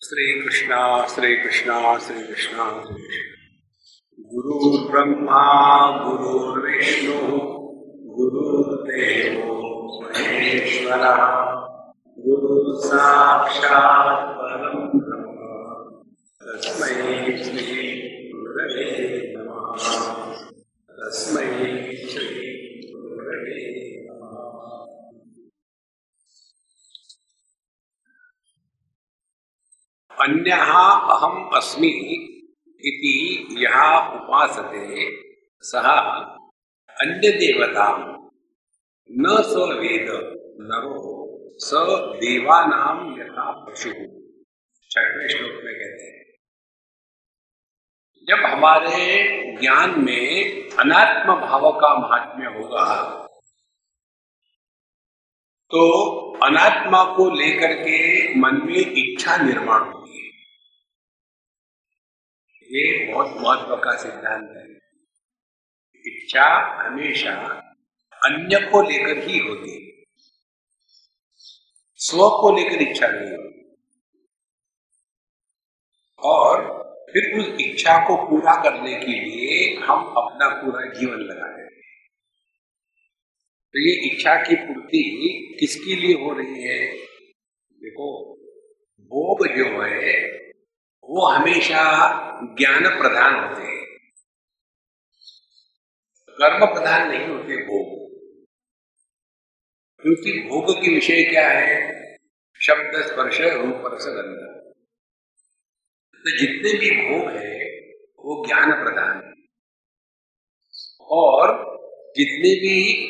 श्री कृष्णा श्री कृष्णा श्री कृष्णा श्री कृष्ण गुरु ब्रह्मा गुरुर्विष्णु गुरुदेव महेश्वर। गुरु साक्षात् परम ब्रह्म। तस्मै श्री गुरवे नमः। तस्मै अन्य अहम अस्मि इति यः उपासते, सः अन्य देवता न स वेद नरो, स देवानाम यथा पशु। छठवें श्लोक में कहते हैं, जब हमारे ज्ञान में अनात्म भाव का महात्म्य होगा तो अनात्मा को लेकर के मन में इच्छा निर्माण होगी। ये बहुत महत्व का सिद्धांत है। इच्छा हमेशा अन्य को लेकर ही होती है। स्व को लेकर इच्छा नहीं होती। और फिर उस इच्छा को पूरा करने के लिए हम अपना पूरा जीवन लगा देते हैं। तो ये इच्छा की पूर्ति किसके लिए हो रही है? देखो, भोग जो है वो हमेशा ज्ञान प्रधान होते हैं। कर्म प्रधान नहीं होते, भोग। क्योंकि भोग के विषय क्या है? शब्द स्पर्श, रूप गंध। तो जितने भी भोग है, वो ज्ञान प्रधान और जितने भी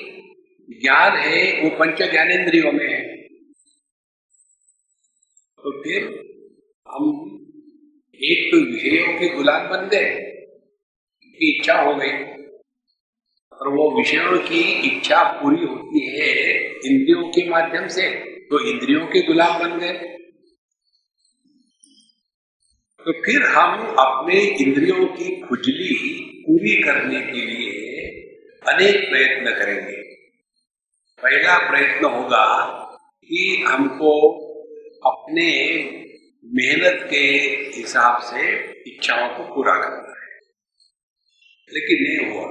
ज्ञान है, वो पंच ज्ञानेन्द्रियों में है। तो फिर हम एक तो विषयों के गुलाम बन गए की इच्छा हो गई। और वो विषयों की इच्छा पूरी होती है इंद्रियों के माध्यम से तो इंद्रियों के गुलाम बन गए। तो फिर हम अपने इंद्रियों की खुजली पूरी करने के लिए अनेक प्रयत्न करेंगे। पहला प्रयत्न होगा कि हमको अपने मेहनत के हिसाब से इच्छाओं को पूरा करना है। लेकिन नहीं हुआ।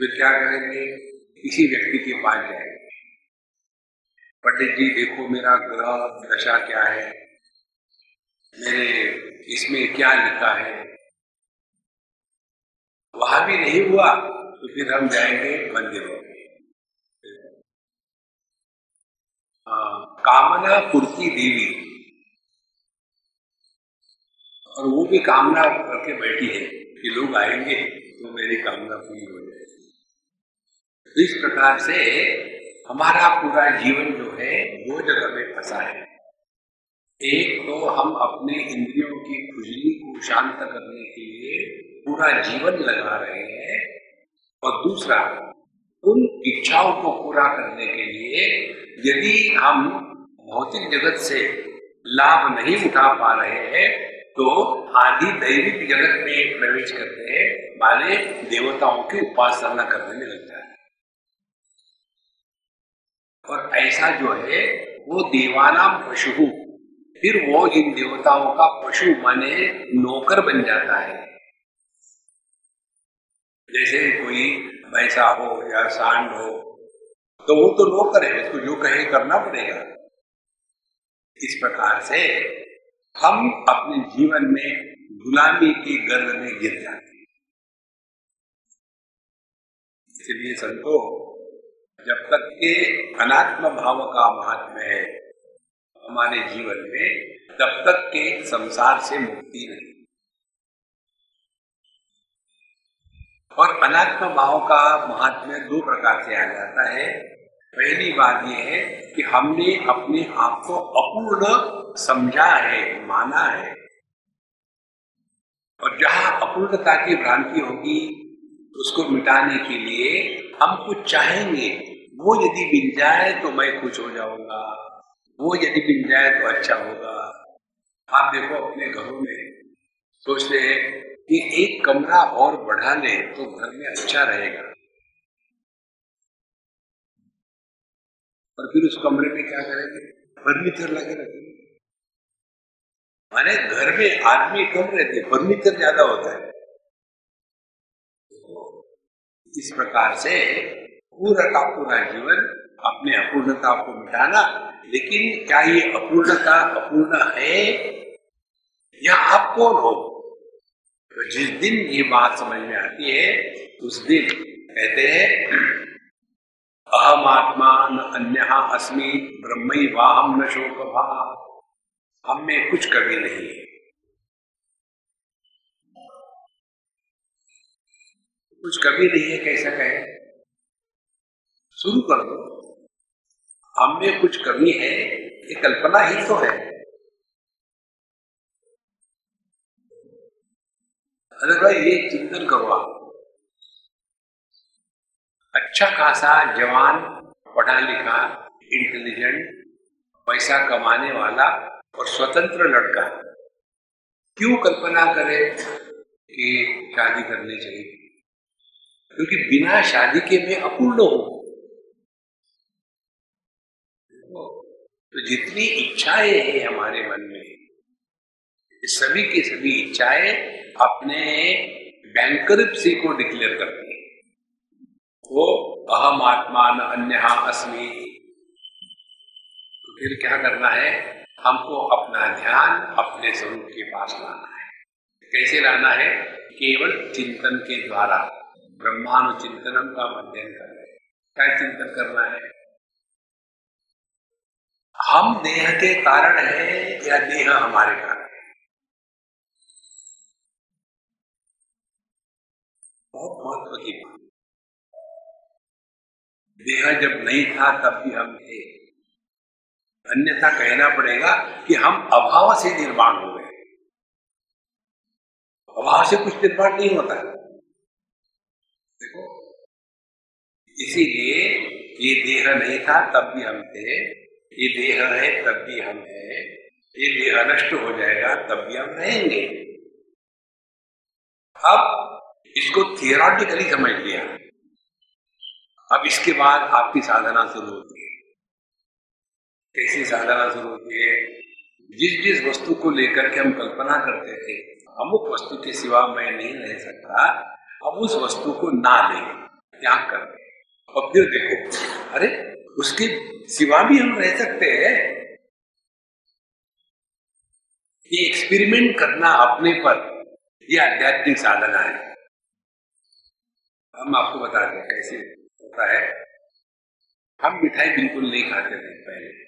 वे क्या करेंगे? किसी व्यक्ति के पास जाएँगे। पंडित जी, देखो मेरा ग्रह, दशा क्या है? मेरे इसमें क्या लिखा है? वहाँ भी नहीं हुआ तो फिर हम जाएँगे मंदिरों में। कामना पूर्ति देवी। और वो भी कामना करके बैठी है कि लोग आएँगे तो मेरी कामना पूरी हो जाए तो इस प्रकार से हमारा पूरा जीवन जो है दो जगह में फंसा है। एक तो हम अपने इंद्रियों की खुजली को शांत करने के लिए पूरा जीवन लगा रहे हैं और दूसरा, उन इच्छाओं को पूरा करने के लिए यदि हम भौतिक जगत से लाभ नहीं उठा पा रहे हैं तो आदि दैविक जगत में प्रवेश करते हैं, माने देवताओं की उपासना करने में लगता है। और ऐसा जो है, वो देवानाम पशु फिर वो इन देवताओं का पशु माने नौकर बन जाता है। जैसे कोई भैंसा हो या सांड हो तो वो तो नौकर है, उसको जो कहे करना पड़ेगा। इस प्रकार से हम अपने जीवन में गुलामी के गर्भ में गिर जाते हैं। इसलिए संतो, जब तक के अनात्म भाव का महात्मा है हमारे जीवन में, तब तक के संसार से मुक्ति नहीं। और अनात्म भाव का महात्म्य दो प्रकार से आ जाता है। पहली बात यह है कि हमने अपने आप को अपूर्ण समझा है, माना है। और जहाँ अपूर्णता की भ्रांति होगी, उसको मिटाने के लिए हम कुछ चाहेंगे। वो यदि मिल जाए तो मैं खुश हो जाऊँगा। वो यदि मिल जाए तो अच्छा होगा। आप देखो अपने घरों में सोचते हैं कि एक कमरा और बढ़ा ले तो घर में अच्छा रहेगा। और फिर उस कमरे में क्या करेंगे? फर्नीचर लगे रखेंगे। माने घर में आदमी कम रहते फर्नीचर ज़्यादा होता है। इस प्रकार से पूरा का पूरा जीवन अपने अपूर्णता को मिटाना, लेकिन क्या ये अपूर्णता अपूर्ण है? या आप कौन हो? तो जिस दिन ये बात समझ में आती है, उस दिन कहते हैं अहम आत्मा न अन्य अस्मी ब्रह्म वाहम न शोक। हम में कुछ कभी नहीं। है कुछ कभी नहीं है कैसा कहे? शुरू कर दो। हम में कुछ कमी है, ये कल्पना ही तो है। अरे भाई, ये चिंतन करो आप। अच्छा खासा जवान, पढ़ा लिखा इंटेलिजेंट पैसा कमाने वाला और स्वतंत्र लड़का। क्यों कल्पना करे कि शादी करनी चाहिए? क्योंकि बिना शादी के मैं अपूर्ण हूँ। तो जितनी इच्छाएँ हैं हमारे मन में सभी की सभी इच्छाएँ अपने बैंकरप्सी को डिक्लेयर करती है। वो अहम आत्मा न अन्य अस्मी। तो फिर क्या करना है? हमको अपना ध्यान अपने स्वरूप के पास लाना है। कैसे लाना है? केवल चिंतन के द्वारा, ब्रह्मानुचिंतनम का अध्ययन कर रहे क्या चिंतन करना है? हम देह के कारण है या देह हमारे कारण? बहुत महत्व की बात। देह जब नहीं था तब भी हम थे। अन्यथा कहना पड़ेगा कि हम अभाव से निर्माण हो गए। अभाव से कुछ निर्माण नहीं होता देखो, इसीलिए ये देह नहीं था तब भी हम थे, ये देह है तब भी हम है, ये देह नष्ट हो जाएगा तब भी हम रहेंगे। अब इसको थियोरटिकली समझ लिया। अब इसके बाद आपकी साधना शुरू होती है। कैसी साधना शुरू होती है? जिस जिस वस्तु को लेकर के हम कल्पना करते थे अमुक वस्तु के सिवा मैं नहीं रह सकता अब उस वस्तु को ना ले। त्याग कर दे और फिर देखो, अरे, उसके सिवा भी हम रह सकते हैं। ये एक्सपेरिमेंट करना अपने पर, ये आध्यात्मिक साधना है। हम आपको बता दें कैसे होता है। हम मिठाई बिल्कुल नहीं खाते थे पहले।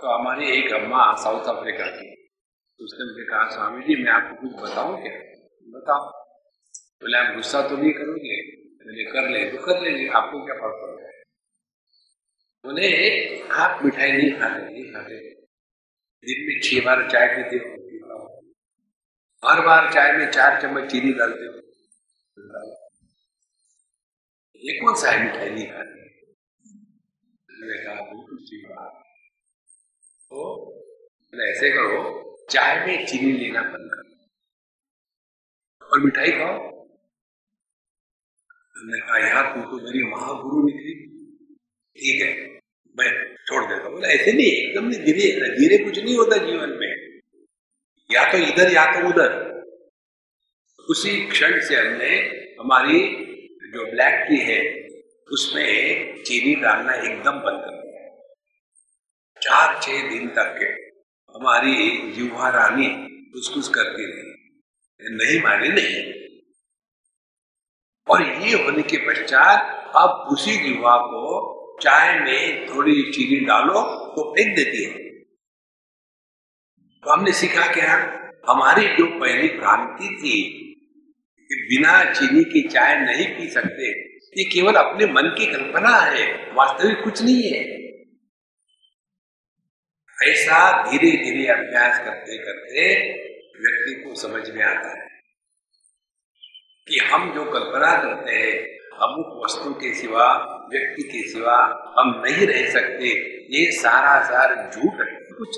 तो हमारी एक अम्मा साउथ अफ्रीका की तो उसने मुझे कहा, स्वामी जी, मैं आपको कुछ बताऊँ क्या? बताओ। बोले, आप गुस्सा तो नहीं करोगे? मैंने कर ले तो कर लेंगे। आपको क्या फ़र्क पड़ता है? बोले, आप मिठाई नहीं खाते नहीं खाते। दिन में छह बार चाय पीते हो। हर बार चाय में चार चम्मच चीनी डालते हो। ये कौन सा है मिठाई? खानी कहा बिल्कुल ठीक बात तो ऐसे करो चाय में चीनी लेना बंद करो। और मिठाई खाओ? हमने कहा, यार तू तो मेरी महागुरु निकली। ठीक है, मैं छोड़ देता बोला, ऐसे नहीं, एकदम नहीं, धीरे धीरे कुछ नहीं होता जीवन में। या तो इधर, या तो उधर। उसी क्षण से हमने हमारी जो ब्लैक टी है, उसमें चीनी डालना एकदम बंद कर दिया। चार छह दिन तक के हमारी युवा रानी कुछ करती रही। नहीं माने नहीं। और ये होने के पश्चात अब उसी युवा को चाय में थोड़ी चीनी डालो तो फेंक देती है। तो हमने सीखा क्या? हमारी जो पहली क्रांति थी कि बिना चीनी की चाय नहीं पी सकते। ये केवल अपने मन की कल्पना है, वास्तविक कुछ नहीं है। ऐसा धीरे धीरे अभ्यास करते करते व्यक्ति को समझ में आता है कि हम जो कल्पना करते हैं, अमुक वस्तु के सिवा, व्यक्ति के सिवा हम नहीं रह सकते। ये सारा सार झूठ है। कुछ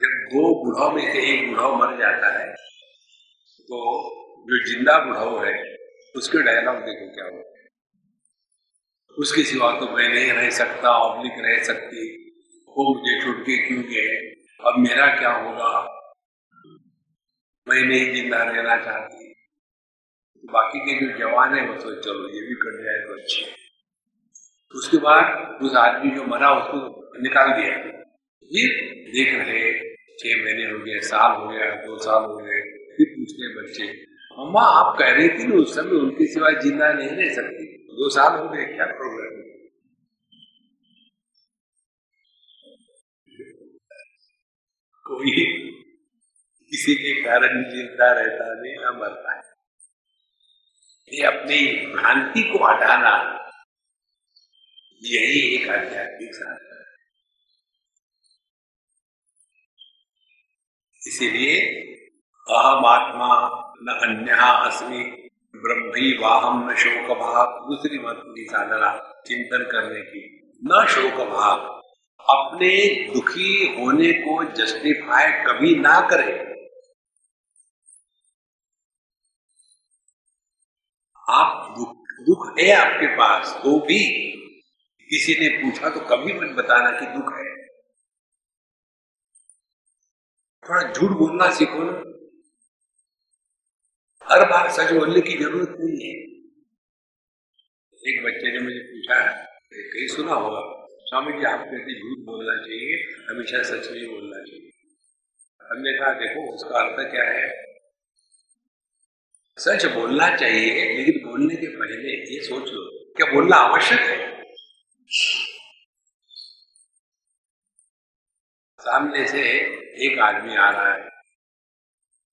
जब दो बुढ़ाओं में से एक बुढ़ाओ मर जाता है तो जो ज़िंदा बुढ़ाओ है, उसके डायलॉग देखो क्या है। उसके सिवा तो मैं नहीं रह सकता ऑब्लिक रह सकती वो मुझे छुट के क्यों गए, अब मेरा क्या होगा? मैं नहीं ज़िंदा रहना चाहती। बाकी के जो जवान है, वो सोच चलो, ये भी कर जाए तो अच्छे उसके बाद उस आदमी जो मरा, उसको निकाल दिया। फिर देख रहे छह महीने हो गए, साल हो गया, दो साल हो गए, फिर पूछते बच्चे मम्मा आप कह रही थी ना उस समय उनके सिवाय ज़िंदा नहीं रह सकती। दो साल हो गए, क्या प्रॉब्लम कोई किसी के कारण ज़िंदा रहता नहीं, ना मरता है। ये अपनी भ्रांति को हटाना यही एक आध्यात्मिक साधन इसीलिए अहम आत्मा न अन्य अस्मि, ब्रह्मी वाहम न शोक भाग दूसरी महत्व की साधना, चिंतन करने की। न शोक भाग अपने दुखी होने को जस्टिफाई कभी ना करें। आप दुख दुख है आपके पास तो भी। किसी ने पूछा तो कभी मत बताना कि दुख है। थोड़ा झूठ बोलना सीखो ना। हर बार सच बोलने की ज़रूरत नहीं है। एक बच्चे ने मुझे पूछा कहीं सुना होगा, स्वामी जी आप कहते झूठ बोलना चाहिए, हमेशा सच नहीं बोलना चाहिए। हमने कहा, देखो, उसका अर्थ क्या है? सच बोलना चाहिए, लेकिन बोलने के पहले ये सोच लो, क्या बोलना आवश्यक है? सामने से एक आदमी आ रहा है।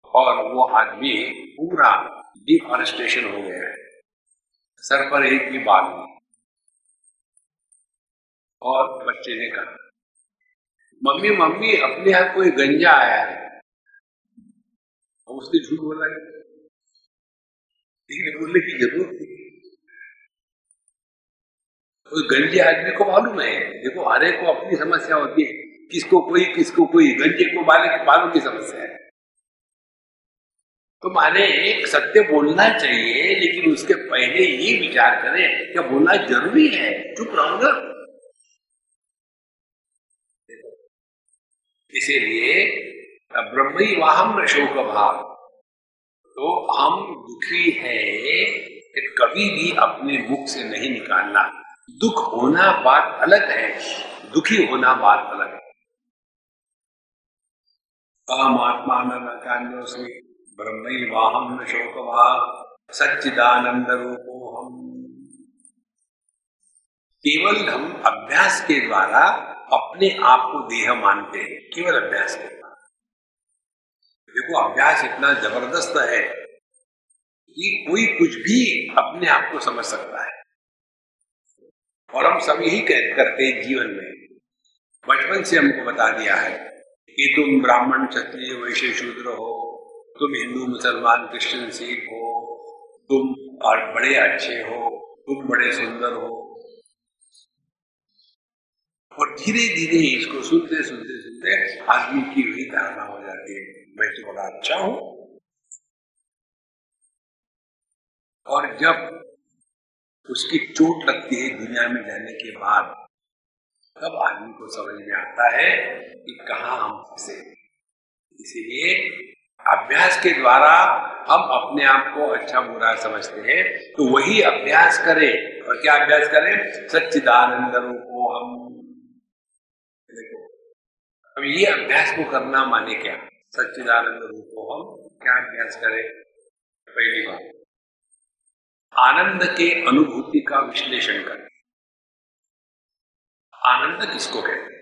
और वो आदमी पूरा डिफॉरेस्टेशन हो गया है। सर पर एक भी बाल नहीं और बच्चे ने कहा, मम्मी मम्मी, अपने यहाँ कोई गंजा आया है? और उसने झूठ बोला, लेकिन बोलने की ज़रूरत नहीं उस गंजे आदमी को मालूम है? देखो, हरे को अपनी समस्या होती है। किसको कोई किसको कोई गंजे को बाले बालों की समस्या है? तो माने सत्य बोलना चाहिए, लेकिन उसके पहले ये विचार करें क्या बोलना ज़रूरी है। चुप रहूँगा? इसीलिए ब्रह्म ही वाहम न शोक भाव। तो हम दुखी है कभी भी अपने मुख से नहीं निकालना। दुख होना बात अलग है, दुखी होना बात अलग है। आत्मा न ब्रह्म वाहम न शोक सच्चिदानंद रूपो हम केवल हम अभ्यास के द्वारा अपने आप को देह मानते हैं, केवल अभ्यास के द्वारा। देखो, अभ्यास इतना ज़बरदस्त है कि कोई कुछ भी अपने आप को समझ सकता है। और हम सब यही करते हैं जीवन में। बचपन से हमको बता दिया है कि तुम ब्राह्मण, क्षत्रिय, वैश्य, शूद्र हो, तुम हिंदू, मुसलमान, क्रिश्चियन, सिख हो, तुम और बड़े अच्छे हो, तुम बड़े सुंदर हो। और धीरे धीरे इसको सुनते सुनते सुनते आदमी की वही धारणा हो जाती है, मैं तो बड़ा अच्छा हूँ। और जब उसकी चोट लगती है दुनिया में जाने के बाद तब आदमी को समझ में आता है कि कहा हम फंसे इसीलिए अभ्यास के द्वारा हम अपने आप को अच्छा बुरा समझते हैं तो वही अभ्यास करें। और क्या अभ्यास करें? सच्चिदानंद को हम। देखो, अब ये अभ्यास को करना माने क्या? सच्चिदानंद को हम। क्या अभ्यास करें? पहली बात, आनंद के अनुभूति का विश्लेषण करें। आनंद किसको कहते हैं?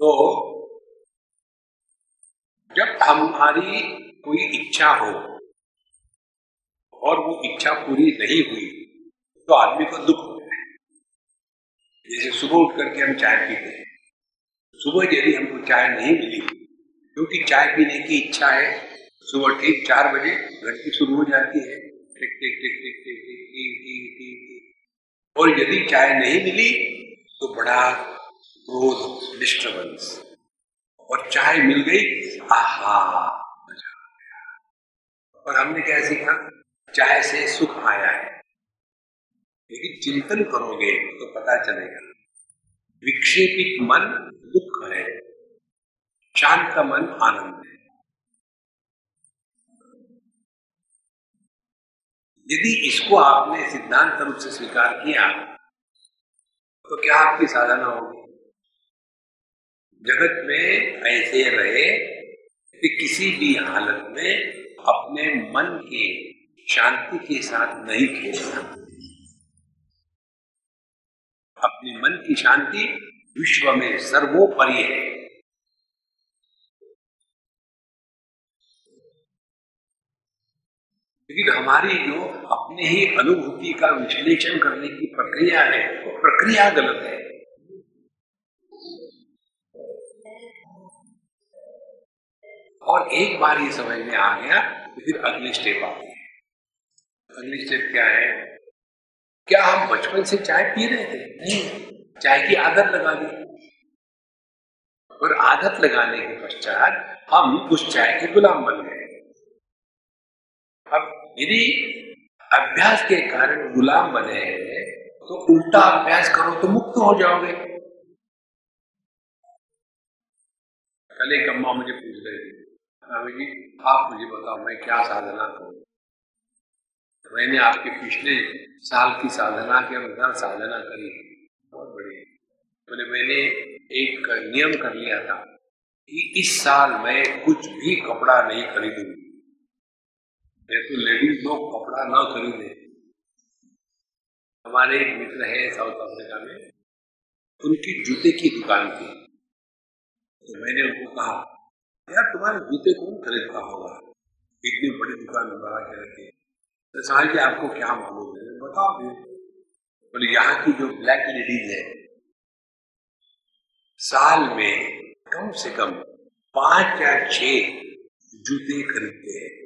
तो जब हमारी कोई इच्छा हो और वो इच्छा पूरी नहीं हुई तो आदमी को दुख होता है। जैसे सुबह उठ करके हम चाय पीते हैं। सुबह यदि हमको चाय नहीं मिली, क्योंकि चाय पीने की इच्छा है, सुबह ठीक चार बजे घंटी शुरू हो जाती है और यदि चाय नहीं मिली तो बड़ा क्रोध डिस्टर्बेंस और चाय मिल गई आहा और हमने क्या सीखा चाय से सुख आया है यदि चिंतन करोगे तो पता चलेगा विक्षेपित मन दुख है शांत का मन आनंद है यदि इसको आपने सिद्धांत रूप से स्वीकार किया तो क्या आपकी साधना होगी? जगत में ऐसे रहे कि किसी भी हालत में अपने मन के शांति के साथ नहीं खेलना अपने मन की शांति विश्व में सर्वोपरि है। लेकिन हमारी जो अपने ही अनुभूति का विश्लेषण करने की प्रक्रिया है, वो प्रक्रिया गलत है। और एक बार ये समझ में आ गया तो फिर अगले स्टेप आते हैं। अगली स्टेप क्या है? क्या हम बचपन से चाय पी रहे थे? नहीं। चाय की आदत लगा दी। और आदत लगाने के पश्चात हम उस चाय के गुलाम बन गए। अब यदि अभ्यास के कारण गुलाम बने हैं तो उल्टा अभ्यास करो तो मुक्त हो जाओगे। कल एक अम्मा मुझे पूछ रहे थी स्वामी जी आप मुझे बताओ, मैं क्या साधना करूँ? मैंने आपके पिछले साल की साधना के अनुसार साधना करी। बहुत बड़ी बोले, मैंने एक नियम कर लिया था कि इस साल मैं कुछ भी कपड़ा नहीं खरीदूँगी। मैं तो लेडीज़ लोग कपड़ा ना खरीदे। हमारे एक मित्र है साउथ अफ्रीका में। उनकी जूते की दुकान थी। तो मैंने उनको कहा, यार, तुम्हारे जूते कौन खरीदता होगा? इतनी बड़ी दुकान बना के रखे तो साहब जी आपको क्या मालूम है? बताओ बोले, यहाँ की जो ब्लैक लेडीज़ है, साल में कम से कम पाँच या छह जूते खरीदते हैं।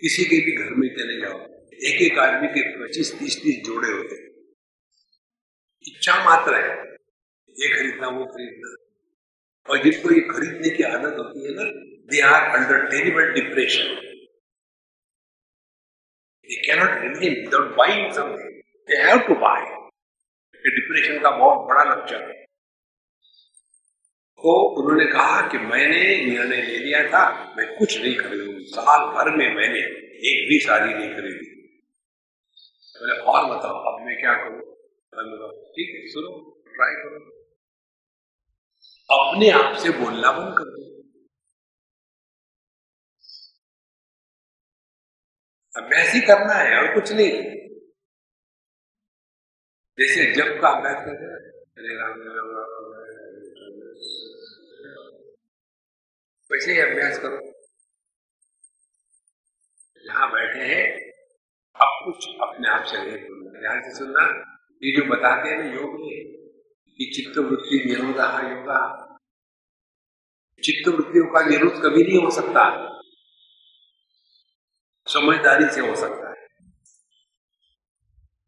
किसी के भी घर में चले जाओ एक एक आदमी के पच्चीस तीस तीस जोड़े होते इच्छा मात्र है, ये खरीदना, वो खरीदना। और जिनको ये खरीदने की आदत होती है ना they are under terrible depression they cannot remain without buying something they have to buy depression का बहुत बड़ा लक्षण है। तो उन्होंने कहा कि मैंने निर्णय ले लिया था, मैं कुछ नहीं खरीदूँगी। साल भर में मैंने एक भी साड़ी नहीं खरीदी। बोले, और बताओ, अब मैं क्या करूँ? ठीक है, सुनो ट्राई करो। अपने आप से बोलना बंद कर दो। अभ्यास ही करना है और कुछ नहीं। जैसे जब का अभ्यास करते वैसे ही अभ्यास करो जहाँ बैठे हैं। अब कुछ अपने आप से नहीं सुनना ध्यान से सुनना, ये जो बताते हैं ना योग में कि चित्त वृत्ति निरोधा योगा। चित्त वृत्तियों का निरोध कभी नहीं हो सकता। समझदारी से हो सकता है।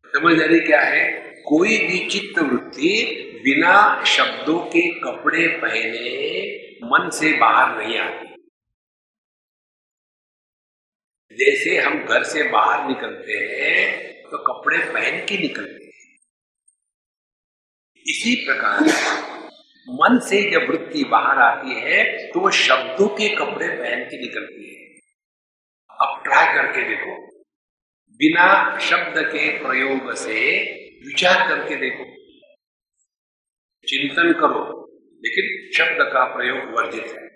समझदारी क्या है? कोई भी चित्त वृत्ति बिना शब्दों के कपड़े पहने मन से बाहर नहीं आती। जैसे हम घर से बाहर निकलते हैं तो कपड़े पहन के निकलते हैं। इसी प्रकार मन से जब वृत्ति बाहर आती है तो वो शब्दों के कपड़े पहन के निकलती है। अब ट्राई करके देखो। बिना शब्द के प्रयोग से विचार करके देखो। चिंतन करो। लेकिन शब्द का प्रयोग वर्जित है।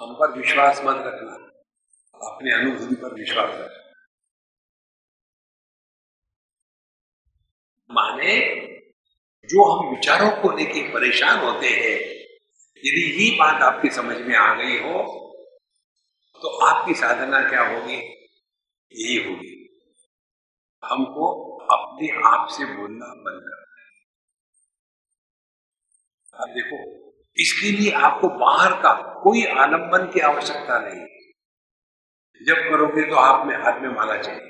हम पर विश्वास मत रखना। अपने अनुभूति पर विश्वास रखना। माने, जो हम विचारों को लेके परेशान होते हैं यदि ये बात आपकी समझ में आ गई हो तो आपकी साधना क्या होगी? यही होगी। हमको अपने आप से बोलना बंद करना है देखो, इसके लिए आपको बाहर का कोई आलंबन की आवश्यकता नहीं। जब करोगे तो हाथ में हाथ में माला चाहिए।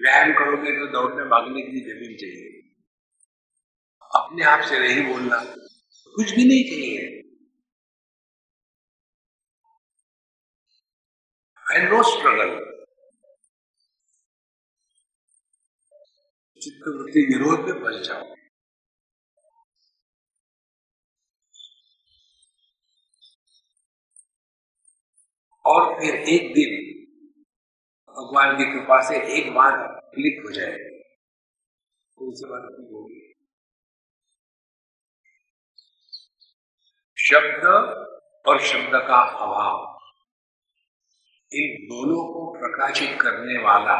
व्यायाम करोगे तो दौड़ने भागने के ज़मीन चाहिए। अपने आप से नहीं बोलना, कुछ भी नहीं चाहिए। एंड नो स्ट्रगल चित्तवृत्ति विरोध में बच जाओ। और फिर एक दिन भगवान की कृपा से एक बार क्लिक हो जाए। तो उसे बात होगी? शब्द और शब्द का अभाव। इन दोनों को प्रकाशित करने वाला,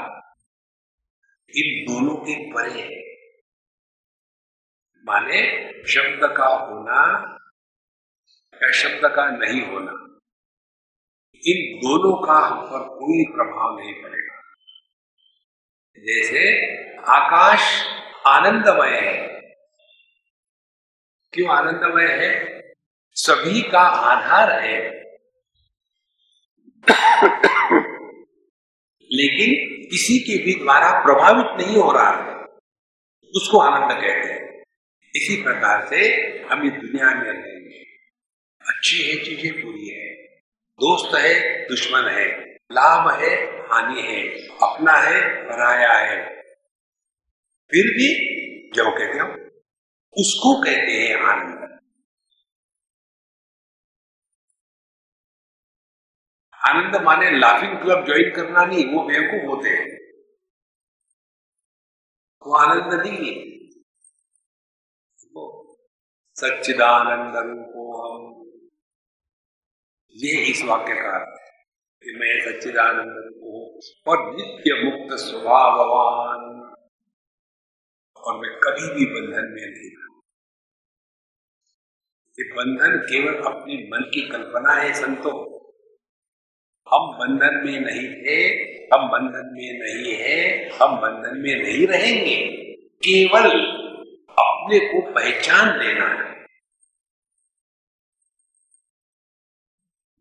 इन दोनों के परे है माने शब्द का होना या शब्द का नहीं होना, इन दोनों का हम पर कोई प्रभाव नहीं पड़ेगा। जैसे आकाश आनंदमय है। क्यों आनंदमय है? सभी का आधार है। लेकिन किसी के भी द्वारा प्रभावित नहीं हो रहा है, उसको आनंद कहते हैं। इसी प्रकार से हम इस दुनिया में रहेंगे अच्छी है चीज़ें बुरी है। दोस्त है, दुश्मन है। लाभ है, हानि है। अपना है, पराया है। फिर भी जो कहते हो उसको कहते हैं आनंद। आनंद माने लाफिंग क्लब ज्वाइन करना नहीं, वो बेवकूफ़ होते हैं। वो आनंद नहीं है। सच्चिदानंद रूपो हम ये इस वाक्य का कि मैं सच्चिदानंद हूँ और नित्य मुक्त स्वभाववान। और मैं कभी भी बंधन में नहीं ये बंधन केवल अपने मन की कल्पना है, संतों। हम बंधन में नहीं थे, हम बंधन में नहीं है, हम बंधन में नहीं रहेंगे। केवल अपने को पहचान देना है।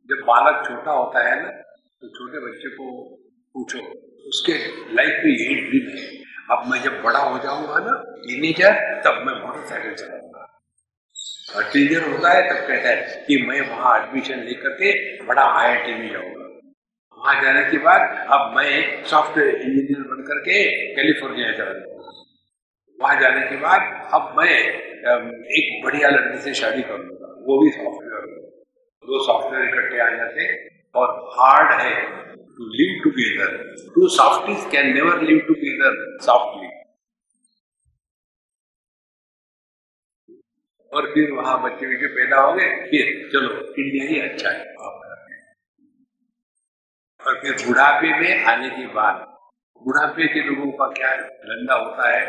जब बालक छोटा होता है ना तो छोटे बच्चे को पूछो, उसके लाइफ में यही ड्रीम है। अब मैं जब बड़ा हो जाऊँगा ना टीनेजर तब मैं मोटरसाइकिल चलाऊँगा। और टीनेजर होता है, तब कहता है कि मैं वहाँ एडमिशन लेकर के बड़ा आई आई टी में जाऊँगा। वहाँ जाने के बाद अब मैं सॉफ्टवेयर इंजीनियर बन करके कैलिफ़ोर्निया चला जाऊँगा वहाँ जाने के बाद अब मैं एक बढ़िया लड़की से शादी करूँगा। वो भी सॉफ्टवेयर दो सॉफ्टवेयर इकट्ठे आ जाते और हार्ड है to live together two softies can never live together softly और फिर वहाँ बच्चे बच्चे पैदा हो गए, फिर, चलो इंडिया ही अच्छा है। और फिर बुढ़ापे में आने के बाद, बुढ़ापे के लोगों का क्या धंधा होता है?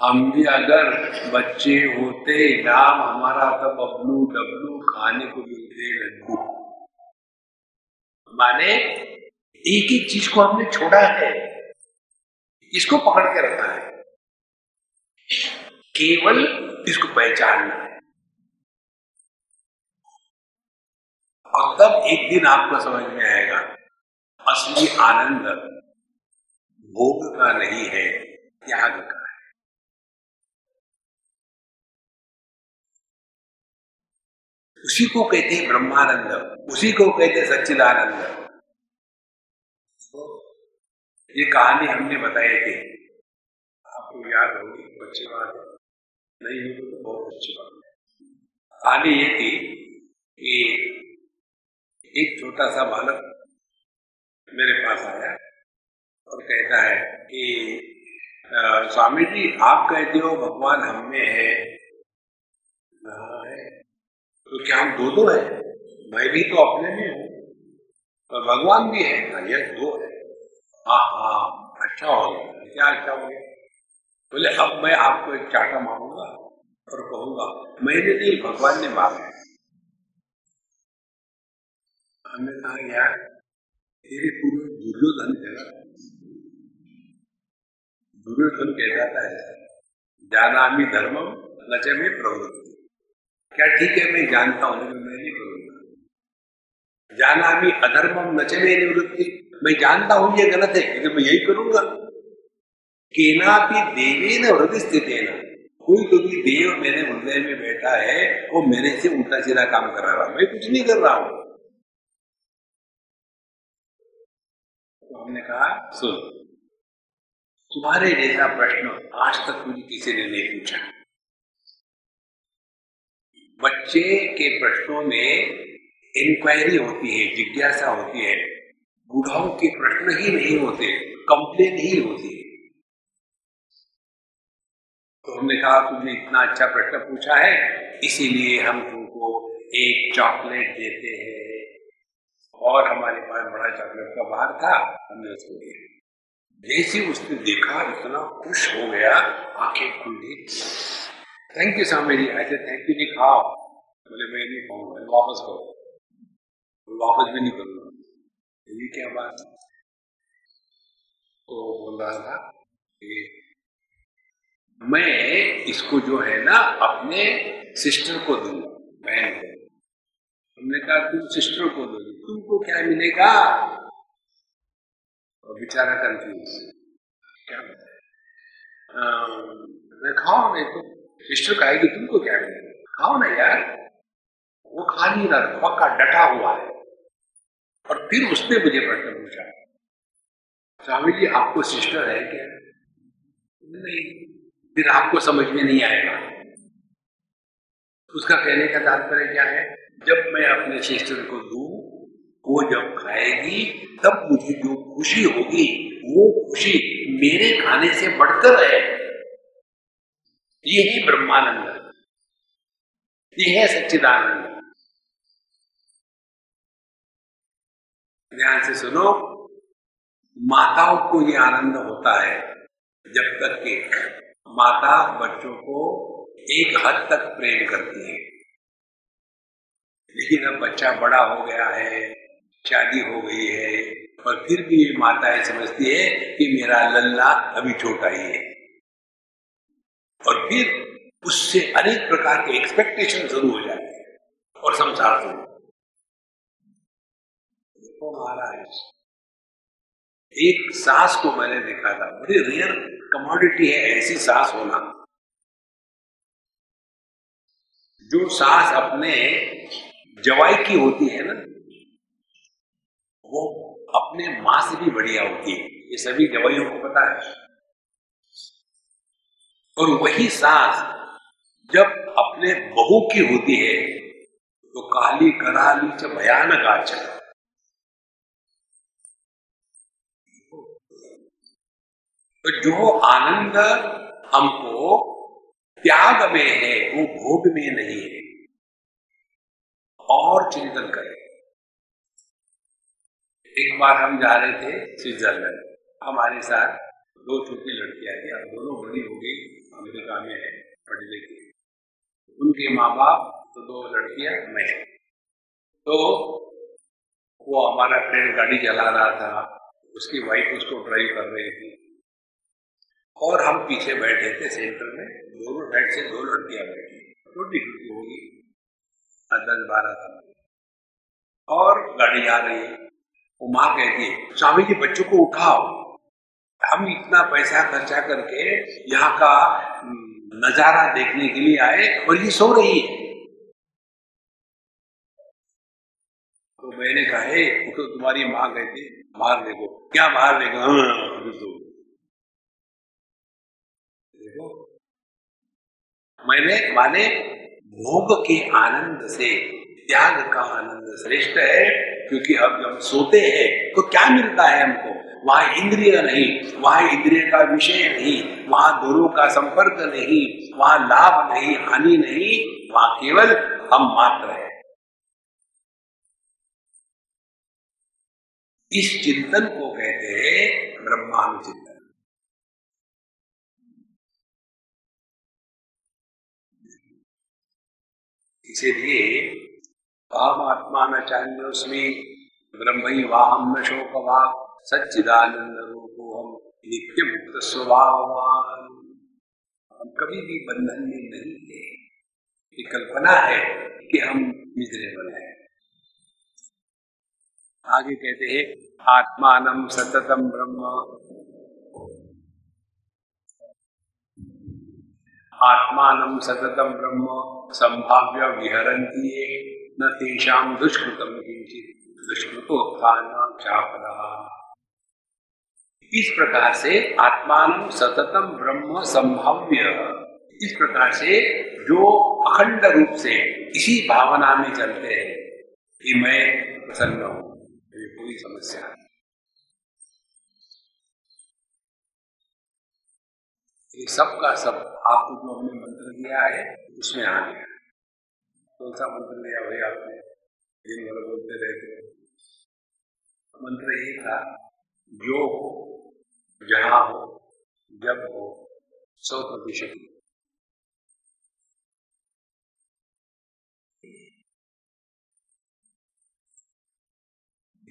हम भी अगर बच्चे होते नाम हमारा तो बबलू डबलू खाने को मिलते लड्डू माने एक एक चीज़ को हमने छोड़ा है, इसको पकड़ के रखा है। केवल इसको पहचानना है और तब एक दिन आपको समझ में आएगा, असली आनंद भोग का नहीं है, त्याग का है। उसी को कहते हैं ब्रह्मानंद, उसी को कहते हैं सच्चिदानंद। ये कहानी हमने बताई थी। आपको याद होगी अच्छी बात है। नहीं होगी तो बहुत अच्छी बात है। कहानी ये थी कि एक छोटा सा बालक मेरे पास आया और कहता है कि स्वामी जी आप कहते हो भगवान हम में है। तो क्या हम दो दो है? मैं भी तो अपने में हूँ तो भगवान भी है। हाँ, ये दो है। हाँ हाँ अच्छा हो गया। क्या अच्छा हो गया? बोले अब मैं आपको एक चाटा मांगूँगा और कहूँगा मैंने नहीं भगवान ने मांगा हमने कहा यार तेरे पूर्व दुर्योधन जगह दुर्योधन कह जाता है, जानामी धर्म नचे में प्रवृत्ति। क्या ठीक है, मैं जानता हूँ, लेकिन मैं नहीं करूँगा जाना भी अधर्मम न चले निवृत्ति। मैं जानता हूँ, ये गलत है, लेकिन मैं यही करूँगा। केना भी देवी न हृदय स्थित है कोई तो भी देव मेरे हृदय में बैठा है, वो मेरे से उल्टा सीधा काम कर रहा मैं कुछ नहीं कर रहा हूँ। हमने कहा सुन तुम्हारे जैसा प्रश्न आज तक मुझे किसी ने नहीं पूछा। बच्चे के प्रश्नों में इंक्वायरी होती है जिज्ञासा होती है। बुढ़ाओं के प्रश्न ही नहीं होते कंप्लेन ही होती है। तो हमने कहा तुमने इतना अच्छा प्रश्न पूछा है इसीलिए हम तुमको एक चॉकलेट देते हैं। और हमारे पास बड़ा चॉकलेट का बार था, हमने उसको दिया। जैसे उसने देखा, इतना खुश हो गया, आँखें खुल गई थैंक यू स्वामी जी ऐसे थैंक यू नहीं खाओ बोले, मैं नहीं खाऊँगा वापस करो। वापस भी नहीं करूँगा। ये क्या बात तो बोल रहा था कि मैं इसको जो है ना, अपने सिस्टर को दूँगा। बहन को हमने कहा, तुम सिस्टर को दोगे? तुमको क्या मिलेगा? और बेचारा कंफ्यूज क्या मैं खाओ नहीं तो सिस्टर कहेगी, तुमको क्या मिलेगा? खाओ ना यार। वो खा नहीं रहा पक्का डटा हुआ है। और फिर उसने मुझे प्रश्न पूछा, स्वामी जी, आपको सिस्टर है क्या? नहीं, फिर आपको समझ में नहीं आएगा। उसका कहने का तात्पर्य क्या है? जब मैं अपने सिस्टर को दू वो जब खाएगी, तब मुझे जो खुशी होगी, वो खुशी मेरे खाने से बढ़कर है ये ही। ब्रह्मानंद ये है सच्चिदानंद। ध्यान से सुनो, माताओं को ये आनंद होता है, जब तक कि माता बच्चों को एक हद तक प्रेम करती है। लेकिन अब बच्चा बड़ा हो गया है शादी हो गई है, और फिर भी ये माताएँ समझती है कि मेरा लल्ला अभी छोटा ही है। और फिर उससे अनेक प्रकार के एक्सपेक्टेशन शुरू हो जाते हैं, और संसार शुरू महाराज, एक सास को मैंने देखा था, बड़ी रेयर कमोडिटी है ऐसी सास होना। जो सास अपने जवाई की होती है ना वो अपने माँ से भी बढ़िया होती है। ये सभी जवाइयों को पता है। और वही सास जब अपने बहू की होती है तो काली कराली च भयानक आचरण। तो जो आनंद हमको त्याग में है, वो भोग में नहीं है। और चिंतन करें। एक बार हम जा रहे थे स्विट्जरलैंड। हमारे साथ दो छोटी लड़कियाँ थी। अब दोनों बड़ी हो गई। अमेरिका में है, पढ़ लिखी। उनके माँ बाप तो दो लड़कियाँ, मैं। तो वो हमारा फ्रेंड गाड़ी चला रहा था। उसकी वाइफ उसको ड्राइव कर रही थी। और हम पीछे बैठे थे सेंटर में। दोनों साइड से दो लड़कियाँ बैठी। छोटी छोटी होगी दस बारह साल। और गाड़ी जा रही। है वो माँ कहती है स्वामी जी बच्चों को उठाओ। हम इतना पैसा खर्चा करके यहाँ का नज़ारा देखने के लिए आए और ये सो रही है। तो मैंने कहा, हे तो तुम्हारी माँ कहती बाहर देखो क्या बाहर देखो हाँ तो। देखो, मैंने, माने, भोग के आनंद से, त्याग का आनंद श्रेष्ठ है। क्योंकि हम जब सोते हैं तो क्या मिलता है हमको? वहाँ इंद्रिय नहीं, वहाँ इंद्रिय का विषय नहीं, वहाँ दोनों का संपर्क नहीं, वहाँ लाभ नहीं, हानि नहीं, वहाँ केवल हम मात्र है। इस चिंतन को कहते हैं ब्रह्मांड ब्रह्मानुचिंतन। इसीलिए अहम आत्मा न चान्योस्मी ब्रह्म वाहम न शोक वाक सच्चिदानंद रूपो हम नित्य मुक्त स्वभाववान हम कभी भी बंधन में नहीं थे। ये कल्पना है कि हम मिजरेबल हैं। आगे कहते हैं, आत्मान सततम ब्रह्म। आत्मान सततम ब्रह्म। संभाव्य विहरती न तेषाम दुष्कृतम दुष्कृतोत्थान इस प्रकार से आत्मान सततम ब्रह्म संभाव्य। इस प्रकार से जो अखंड रूप से इसी भावना में चलते हैं, कि मैं प्रसन्न हूँ कोई समस्या ये सब का सब आपको जो हमने मंत्र दिया है, उसमें आ गया। सा मंत्र लिया भाई आपने दिन भर बोलते रहते मंत्र ये था जो हो जहाँ हो जब हो सौ प्रतिशत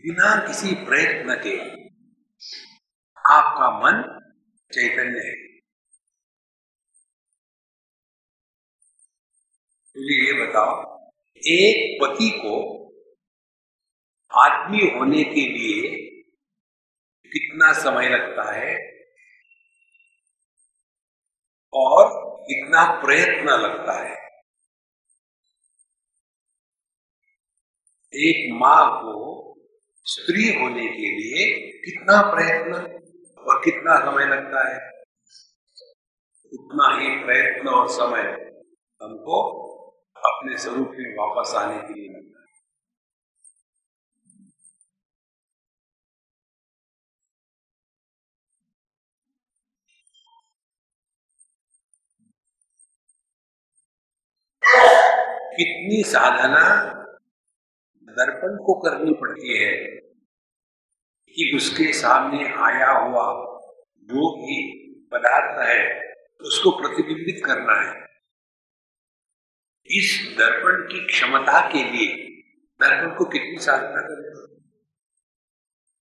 बिना किसी प्रयत्न के आपका मन चैतन्य है मुझे ये बताओ, एक पति को आदमी होने के लिए कितना समय लगता है? और कितना प्रयत्न लगता है? एक माँ को स्त्री होने के लिए कितना प्रयत्न और कितना समय लगता है? उतना ही प्रयत्न और समय हमको अपने स्वरूप में वापस आने के लिए। लगता है कितनी साधना दर्पण को करनी पड़ती है कि उसके सामने आया हुआ जो भी पदार्थ है, उसको प्रतिबिंबित करना है। इस दर्पण की क्षमता के लिए, दर्पण को कितनी साधना करनी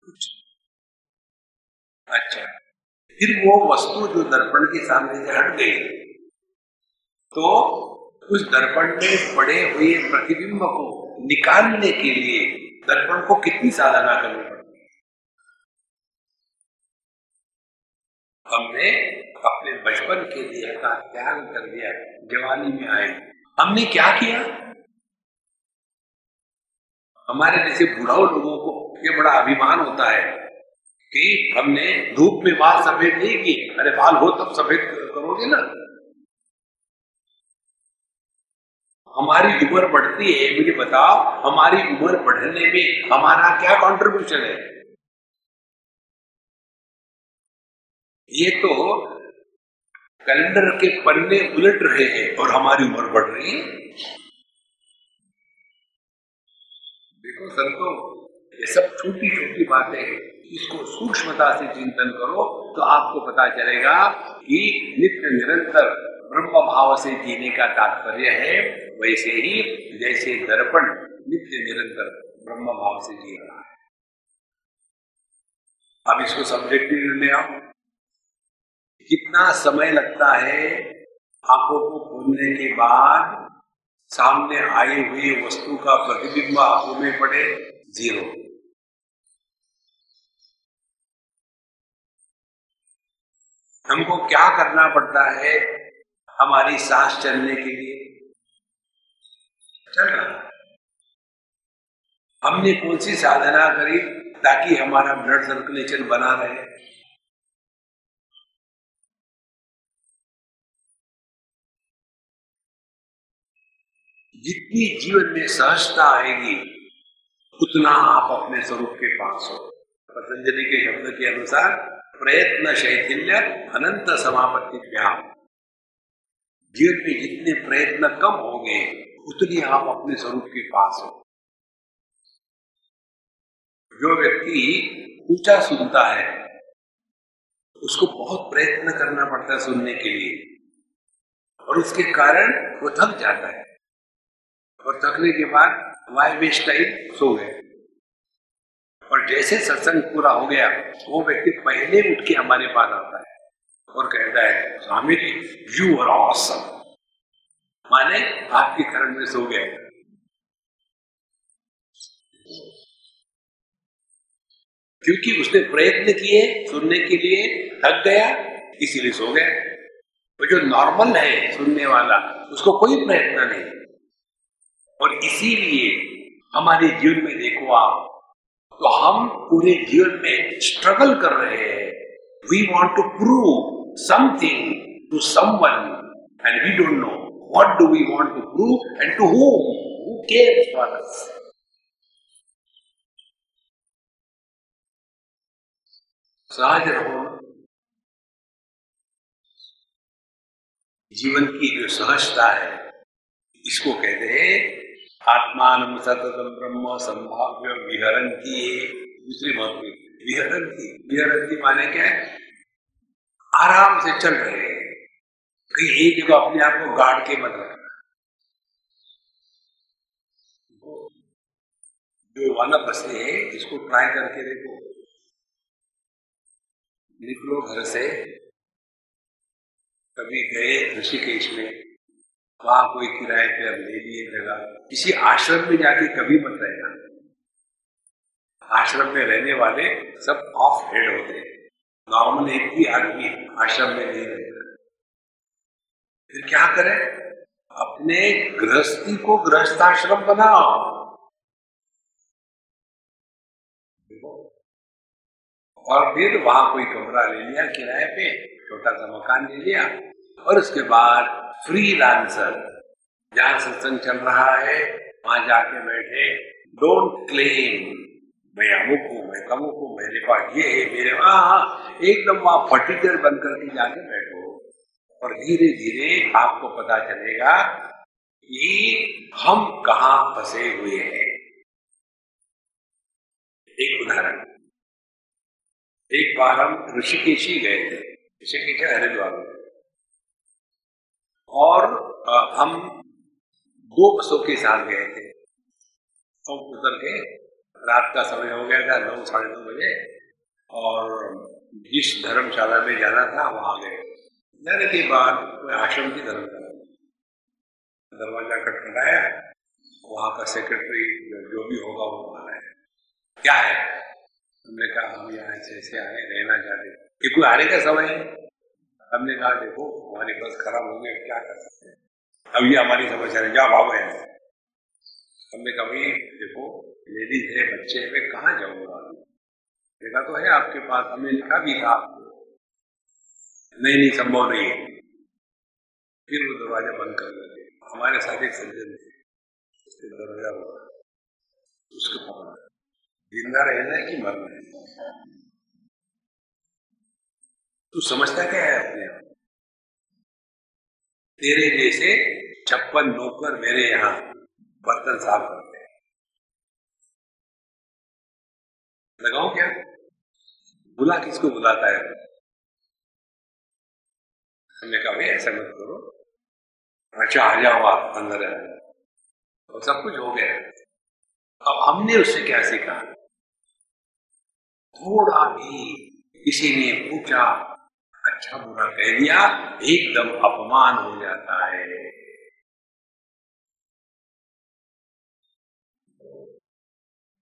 कुछ। अच्छा। फिर वो वस्तु जो दर्पण के सामने से हट गई तो उस दर्पण में पड़े हुए प्रतिबिंब को निकालने के लिए दर्पण को कितनी साधना करनी पड़ती? हमने अपने बचपन के लिए का त्याग कर दिया, जवानी में आए। हमने क्या किया? हमारे जैसे बुढ़ाओ लोगों को ये बड़ा अभिमान होता है कि हमने धूप में बाल सफ़ेद नहीं की अरे, बाल हो तब सफ़ेद करोगे ना। हमारी उम्र बढ़ती है, मुझे बताओ, हमारी उम्र बढ़ने में हमारा क्या कंट्रीब्यूशन है? ये तो कैलेंडर के पन्ने उलट रहे हैं और हमारी उम्र बढ़ रही है। देखो संतो, ये सब छोटी छोटी बातें हैं। इसको सूक्ष्मता से चिंतन करो तो आपको पता चलेगा कि नित्य निरंतर ब्रह्म भाव से जीने का तात्पर्य है। वैसे ही जैसे दर्पण नित्य निरंतर ब्रह्म भाव से जी रहा है। अब इसको सब्जेक्टिव ले आओ। कितना समय लगता है आँखों को खोलने के बाद सामने आई हुई वस्तु का प्रतिबिंब आँखों में पड़े? ज़ीरो। हमको क्या करना पड़ता है हमारी सांस चलने के लिए? चल रहा हमने कौन सी साधना करी ताकि हमारा ब्लड सर्कुलेशन बना रहे? जितनी जीवन में सहजता आएगी, उतना आप अपने स्वरूप के पास हो। पतंजलि के शब्द के अनुसार, प्रयत्न शैथिल्य अनंत समापत्ति व्याप जीवन में जितने प्रयत्न कम होंगे, उतनी आप अपने स्वरूप के पास हो। जो व्यक्ति ऊँचा सुनता है, उसको बहुत प्रयत्न करना पड़ता है सुनने के लिए, और उसके कारण वो थक जाता है। और थकने के बाद वाई वेस्ट टाइम सो गए। और जैसे सत्संग पूरा हो गया, वो व्यक्ति पहले उठ के हमारे पास आता है और कहता है, Swami ji you are awesome माने आपके कारण में सो गए। क्योंकि उसने प्रयत्न किए सुनने के लिए, थक गया, इसीलिए सो गया। वो जो नॉर्मल है सुनने वाला, उसको कोई प्रयत्न नहीं। और इसीलिए हमारे जीवन में देखो आप तो हम पूरे जीवन में स्ट्रगल कर रहे हैं। We want to prove something to someone and we don't know what do we want to prove and to whom? Who cares for us? सहज रहो। जीवन की जो सहजता है, इसको कहते हैं आत्मान सततम ब्रह्म संभाव्य विहरण की दूसरी बात विहरण की विहरण माने क्या है? आराम से चल रहे हैं। कहीं एक जगह अपने आप को गाड़ के मत रखना जो वाला बसे है, इसको ट्राई करके देखो। निकलो घर से कभी गए ऋषिकेश में। वहाँ कोई किराए पे ले लिए जगह। किसी आश्रम में जाके कभी मत रहना। आश्रम में रहने वाले सब ऑफ़ हेड होते हैं। नॉर्मल एक भी आदमी आश्रम में नहीं रहता। फिर क्या करें? अपने गृहस्थी को गृहस्थाश्रम बनाओ। और फिर वहाँ कोई कमरा ले लिया, किराए पे, छोटा सा मकान ले लिया और उसके बाद फ्री लांसर जहाँ सत्संग चल रहा है, वहाँ जाके बैठे डोंट क्लेम मैं अमुक हूँ, मैं कमुक हूँ, मेरे पास ये है, मेरे वहाँ हाँ एकदम वहाँ पर्टिकुलर बन करके जाके बैठो। और धीरे धीरे आपको पता चलेगा कि हम कहा फंसे हुए हैं। एक उदाहरण। एक बार हम ऋषिकेश गए थे, ऋषिकेश हरिद्वार में। और हम दो बसों के साथ गए थे। तो उतर के। रात का समय हो गया था, नौ, साढ़े नौ बजे, और जिस धर्मशाला में जाना था, वहाँ गए। जाने के बाद कोई आश्रम की धर्मशाला दरवाज़ा खटखटाया, वहाँ का सेक्रेटरी जो भी होगा वो आना है क्या है? हमने कहा, हम यहाँ ऐसे ऐसे आए, रहना चाहते कि कोई आने का समय है। हमने कहा, देखो, हमारी बस खराब हो गई क्या कर सकते हैं? अब ये हमारी समस्या है क्या भाव है हमने कहा, भाई, देखो लेडीज़ है, बच्चे है, मैं कहाँ जाऊँगा देखा तो है आपके पास। हमने लिखा भी था नहीं नहीं, संभव नहीं है। फिर वो दरवाज़ा बंद कर देते हमारे साथ एक सज्जन थे, उसके दरवाज़ा उसको पकड़ा। ज़िंदा रहना है कि मरना है? तू समझता क्या है अपने तेरे जैसे छप्पन नौकर मेरे यहाँ बर्तन साफ़ करते हैं। लगाओ क्या? बुला किसको बुलाता है? हमने कहा भाई ऐसा मत करो। अच्छा आ जाओ आप, अंदर और सब कुछ हो गया। अब हमने उससे क्या सीखा? थोड़ा भी किसी ने पूछा अच्छा बुरा कह दिया, एकदम अपमान हो जाता है।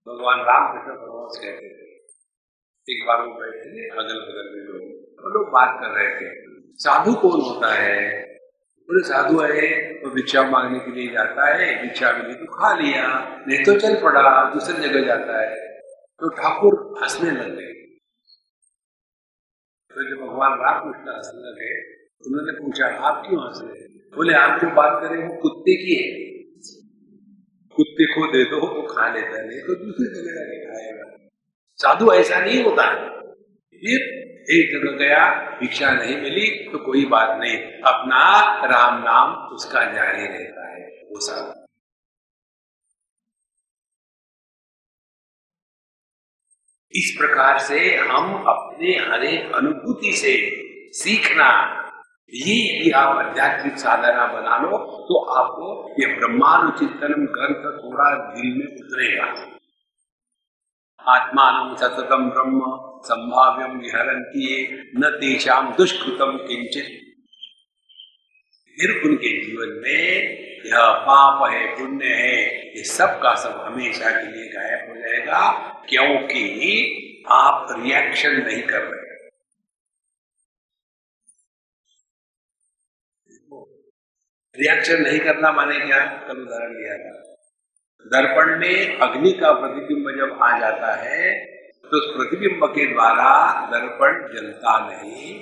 भगवान रामकृष्ण परमहंस कहते थे एक बार वो बैठे थे अगल बगल में लोग लोग बात कर रहे थे। साधु कौन होता है? बोले, साधु है तो भिक्षा मांगने के लिए जाता है, भिक्षा मिली तो खा लिया, नहीं तो चल पड़ा, दूसरी जगह जाता है। तो ठाकुर हंसने लग गए। तो जब भगवान रामकृष्ण हंसने लगे उन्होंने पूछा, आप क्यों हंस रहे बोले, आप जो बात करें वो कुत्ते की है। कुत्ते को दे दो, वो खा लेता नहीं तो दूसरी जगह जाके खाएगा। साधु, ऐसा नहीं होता। फिर एक जगह गया, भिक्षा नहीं मिली तो कोई बात नहीं। अपना राम नाम उसका जारी रहता है, वो साधु। इस प्रकार से हम अपने हरेक अनुभूति से सीखना, ये यदि आप आध्यात्मिक साधना बना लो तो आपको ये ब्रह्मांड चिंतन ग्रंथ थोड़ा दिल में उतरेगा। आत्मान सततम ब्रह्म संभाव्यम विहरती न तेषाम दुष्कृतम किंचित फिर उनके जीवन में यह पाप है, पुण्य है, ये सब का सब हमेशा के लिए गायब हो जाएगा, क्योंकि आप रिएक्शन नहीं कर रहे। रिएक्शन नहीं करना माने क्या? कल उदाहरण दिया था। दर्पण में अग्नि का प्रतिबिंब जब आ जाता है तो उस प्रतिबिंब के द्वारा दर्पण जलता नहीं,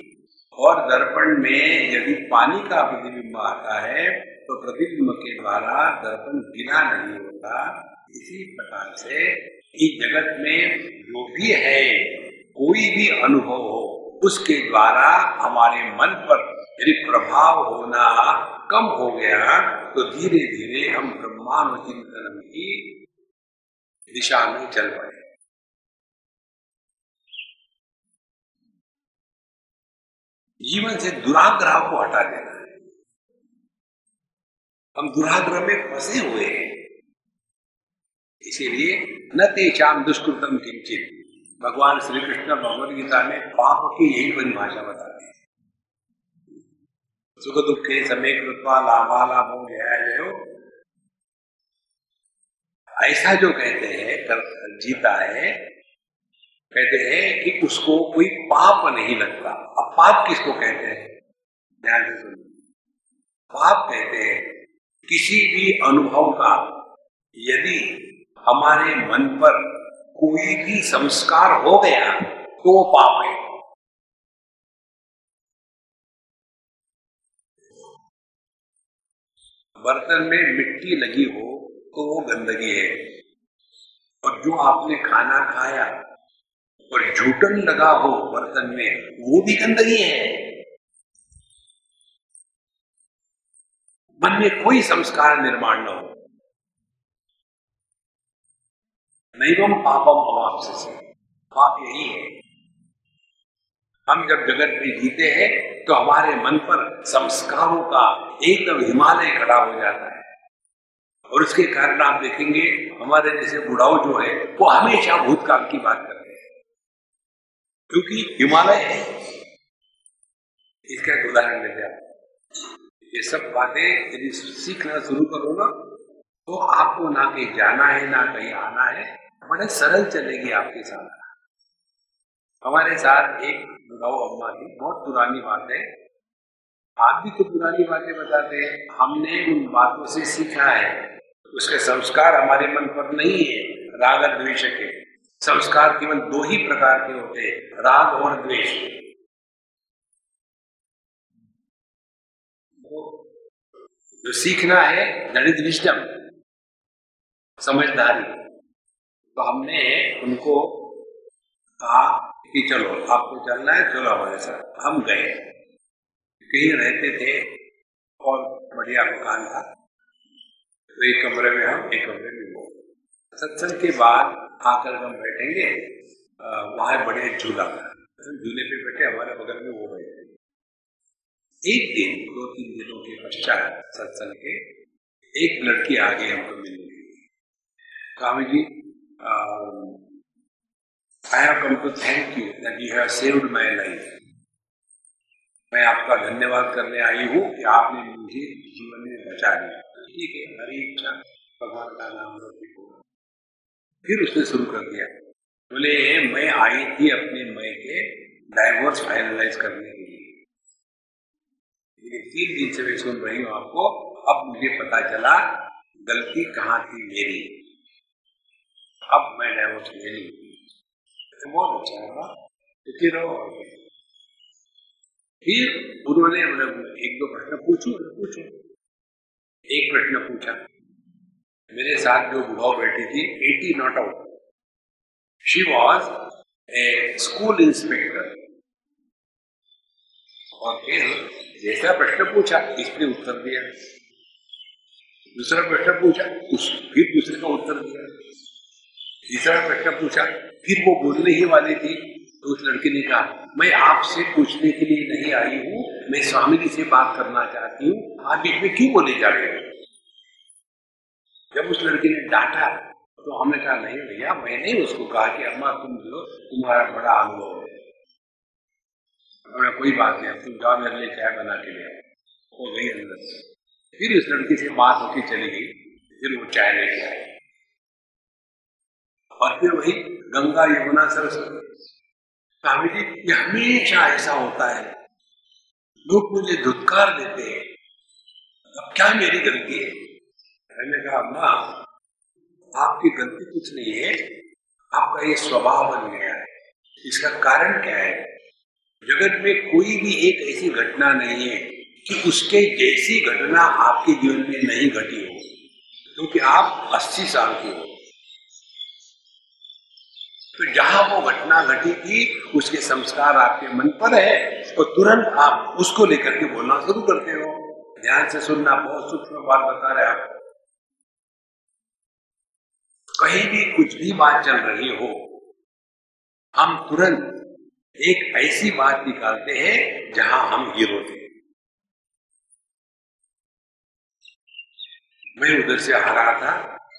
और दर्पण में यदि पानी का प्रतिबिंब आता है तो प्रतिबिंब के द्वारा दर्पण गिना नहीं होता। इसी प्रकार से इस जगत में जो भी है, कोई भी अनुभव हो, उसके द्वारा हमारे मन पर यदि प्रभाव होना कम हो गया तो धीरे धीरे हम ब्रह्मांड चिंतन की दिशा में चल पड़े। जीवन से दुराग्रह को हटा देना। हम दुराग्रह में फंसे हुए हैं। इसीलिए न तेषाम दुष्कृतम किंचित भगवान श्री कृष्ण भगवद गीता में पाप की यही परिभाषा बताते हैं। सुख दुख के समय कृपा लाभा लाभो जयो ऐसा जो कहते हैं, कर, जीता है, कहते हैं कि उसको कोई पाप नहीं लगता। अब पाप किसको कहते हैं? ध्यान से सुनिए। पाप कहते हैं किसी भी अनुभव का यदि हमारे मन पर कोई भी संस्कार हो गया तो वो पाप है। बर्तन में मिट्टी लगी हो तो वो गंदगी है। और जो आपने खाना खाया और झूठन लगा हो बर्तन में, वो भी गंदगी है। मन में कोई संस्कार निर्माण न हो। नैवम पापम अवापस से पाप यही है। हम जब जगत में जीते हैं तो हमारे मन पर संस्कारों का एकदम हिमालय खड़ा हो जाता है। और उसके कारण आप देखेंगे, हमारे जैसे बुढ़ाओ जो है, वो हमेशा भूतकाल की बात करते हैं। क्योंकि हिमालय है। इसका एक उदाहरण लेते आप। ये सब बातें यदि सीखना शुरू करो ना तो आपको ना कहीं जाना है, ना कहीं आना है, बड़े सरल चलेगी आपके साथ। हमारे साथ एक बुढ़ाओ अम्मा थी बहुत पुरानी बात। है आप भी तो पुरानी बातें बताते हैं। हमने उन बातों से सीखा है। उसके संस्कार हमारे मन पर नहीं है, राग और द्वेष के। संस्कार केवल दो ही प्रकार के होते हैं, राग और द्वेष। जो सीखना है दैट इज़ समझदारी. तो हमने उनको कहा कि चलो, आपको चलना है, चलो हमारे साथ। हम गए। कहीं रहते थे, और बढ़िया मकान था। तो एक कमरे में हम, एक कमरे में वो सत्संग के बाद आकर हम बैठेंगे वहाँ बड़े झूला। झूले पे बैठे, हमारे बगल में वो बैठे एक दिन, दो तीन दिनों के पश्चात सत्संग के एक लड़की आगे हमको मिल गई Swami ji I have come to thank you that you have saved my life. मैं आपका धन्यवाद करने आई हूँ कि आपने मुझे जीवन में बचा दिया ठीक है, हरी इच्छा, भगवान का नाम फिर उसने शुरू कर दिया। बोले, मैं आई थी अपने मैं के डाइवोर्स फाइनलाइज करने के तीन दिन से मैं सुन रही हूँ आपको। अब मुझे पता चला, गलती कहाँ थी मेरी। अब मैं डाइवोर्स ले तो बहुत अच्छा है फिर फिर उन्होंने एक दो प्रश्न पूछो? पूछो। एक प्रश्न पूछा। मेरे साथ जो बुढ़ाओ बैठी थी eighty not out she was a school inspector और फिर जैसा प्रश्न पूछा इस पर उत्तर दिया दूसरा प्रश्न पूछा उस फिर दूसरे का उत्तर दिया तीसरा प्रश्न पूछा फिर वो बोलने ही वाली थी तो उस लड़की ने कहा मैं आपसे पूछने के लिए नहीं आई हूँ मैं स्वामी जी से बात करना चाहती हूँ आप बीच में क्यों बोले जा रहे हो जब उस लड़की ने डांटा तो हमने कहा नहीं भैया मैंने उसको कहा कि अम्मा तुम जो तुम्हारा बड़ा अनुभव है कोई बात नहीं तुम जाओ मेरे लिए चाय बना के लिए हो गई अंदर फिर उस लड़की से बात होती चली गई, फिर वो चाय लेके आई। और फिर वही गंगा यमुना सरस्वती। स्वामी जी, ये हमेशा ऐसा होता है। लोग मुझे धुतकार देते हैं। अब क्या मेरी गलती है? मैंने कहा, अम्मा, आपकी गलती कुछ नहीं है। आपका ये स्वभाव बन गया है। इसका कारण क्या है? जगत में कोई भी एक ऐसी घटना नहीं है कि उसके जैसी घटना आपके जीवन में नहीं घटी हो, क्योंकि आप 80 साल के हो। तो जहाँ वो घटना घटी थी, उसके संस्कार आपके मन पर है तो तुरंत आप उसको लेकर के बोलना शुरू करते हो। ध्यान से सुनना, बहुत सूक्ष्म बात बता रहे आप। कहीं भी कुछ भी बात चल रही हो, हम तुरंत एक ऐसी बात निकालते हैं जहाँ हम हीरो थे। मैं उधर से आ रहा था,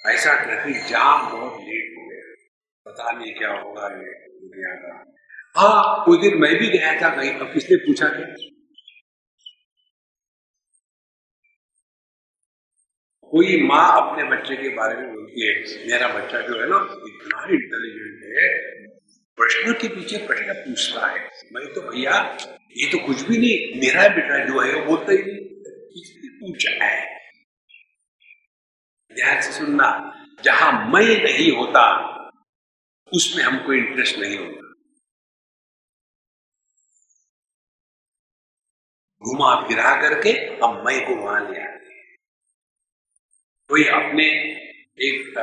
ऐसा ट्रैफ़िक जाम बहुत लेट हो गया। पता नहीं क्या होगा ये दुनिया का। हाँ उस दिन मैं भी गया था, कहीं अब किसने पूछा क्या कोई माँ अपने बच्चे के बारे में बोलती है, मेरा बच्चा जो है ना, इतना इंटेलिजेंट है प्रश्न के पीछे प्रश्न पूछता है। मैं तो भैया, ये तो कुछ भी नहीं, मेरा बेटा जो है, वो बोलता ही नहीं पूछा है? ध्यान से सुनना, जहाँ मैं नहीं होता, उसमें हमको इंटरेस्ट नहीं होता। घुमा फिरा करके हम मैं को वहाँ ले आते कोई अपने एक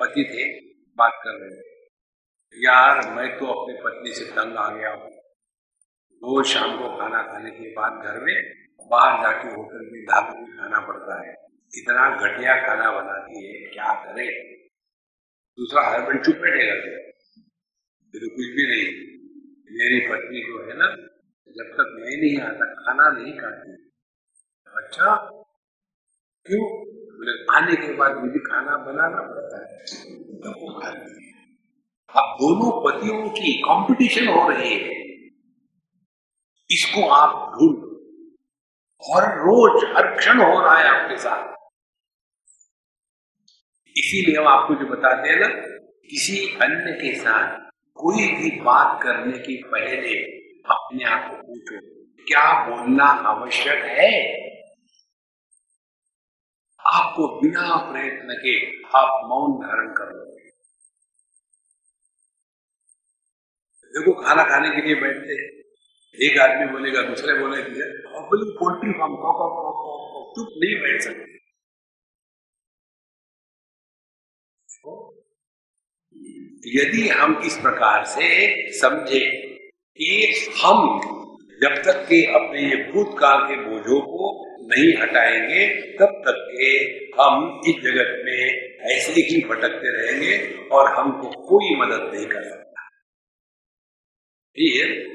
पति थे, बात कर रहे थे। यार, मैं तो अपनी पत्नी से तंग आ गया हूँ। रोज शाम को खाना खाने के बाद घर में बाहर जाके होटल में ढाबे में खाना पड़ता है। इतना घटिया खाना बनाती है, क्या करे? दूसरा हस्बैंड चुप बैठेगा फिर कुछ भी नहीं। मेरी पत्नी जो है ना, जब तक मैं नहीं आता, खाना नहीं खाती। अच्छा क्यों? आने के बाद मुझे खाना बनाना पड़ता है। तब वो खाती है। अब दोनों पतियों की कंपटीशन हो रही है। इसको आप ढूंढ हर रोज, हर क्षण हो रहा है आपके साथ। इसीलिए हम आपको जो बताते हैं ना, किसी अन्य के साथ कोई भी बात करने की पहले अपने आप को पूछो, क्या बोलना आवश्यक है? आपको बिना प्रयत्न के आप मौन धारण कर। देखो, खाना खाने के लिए बैठते हैं। एक आदमी बोलेगा, दूसरे बोलेगा पोल्ट्री फार्म चुप नहीं बैठ सकते। यदि हम इस प्रकार से समझे कि हम जब तक के अपने ये भूतकाल के बोझों को नहीं हटाएँगे, तब तक के हम इस जगत में ऐसे ही भटकते रहेंगे और हमको कोई मदद नहीं कर सकता। फिर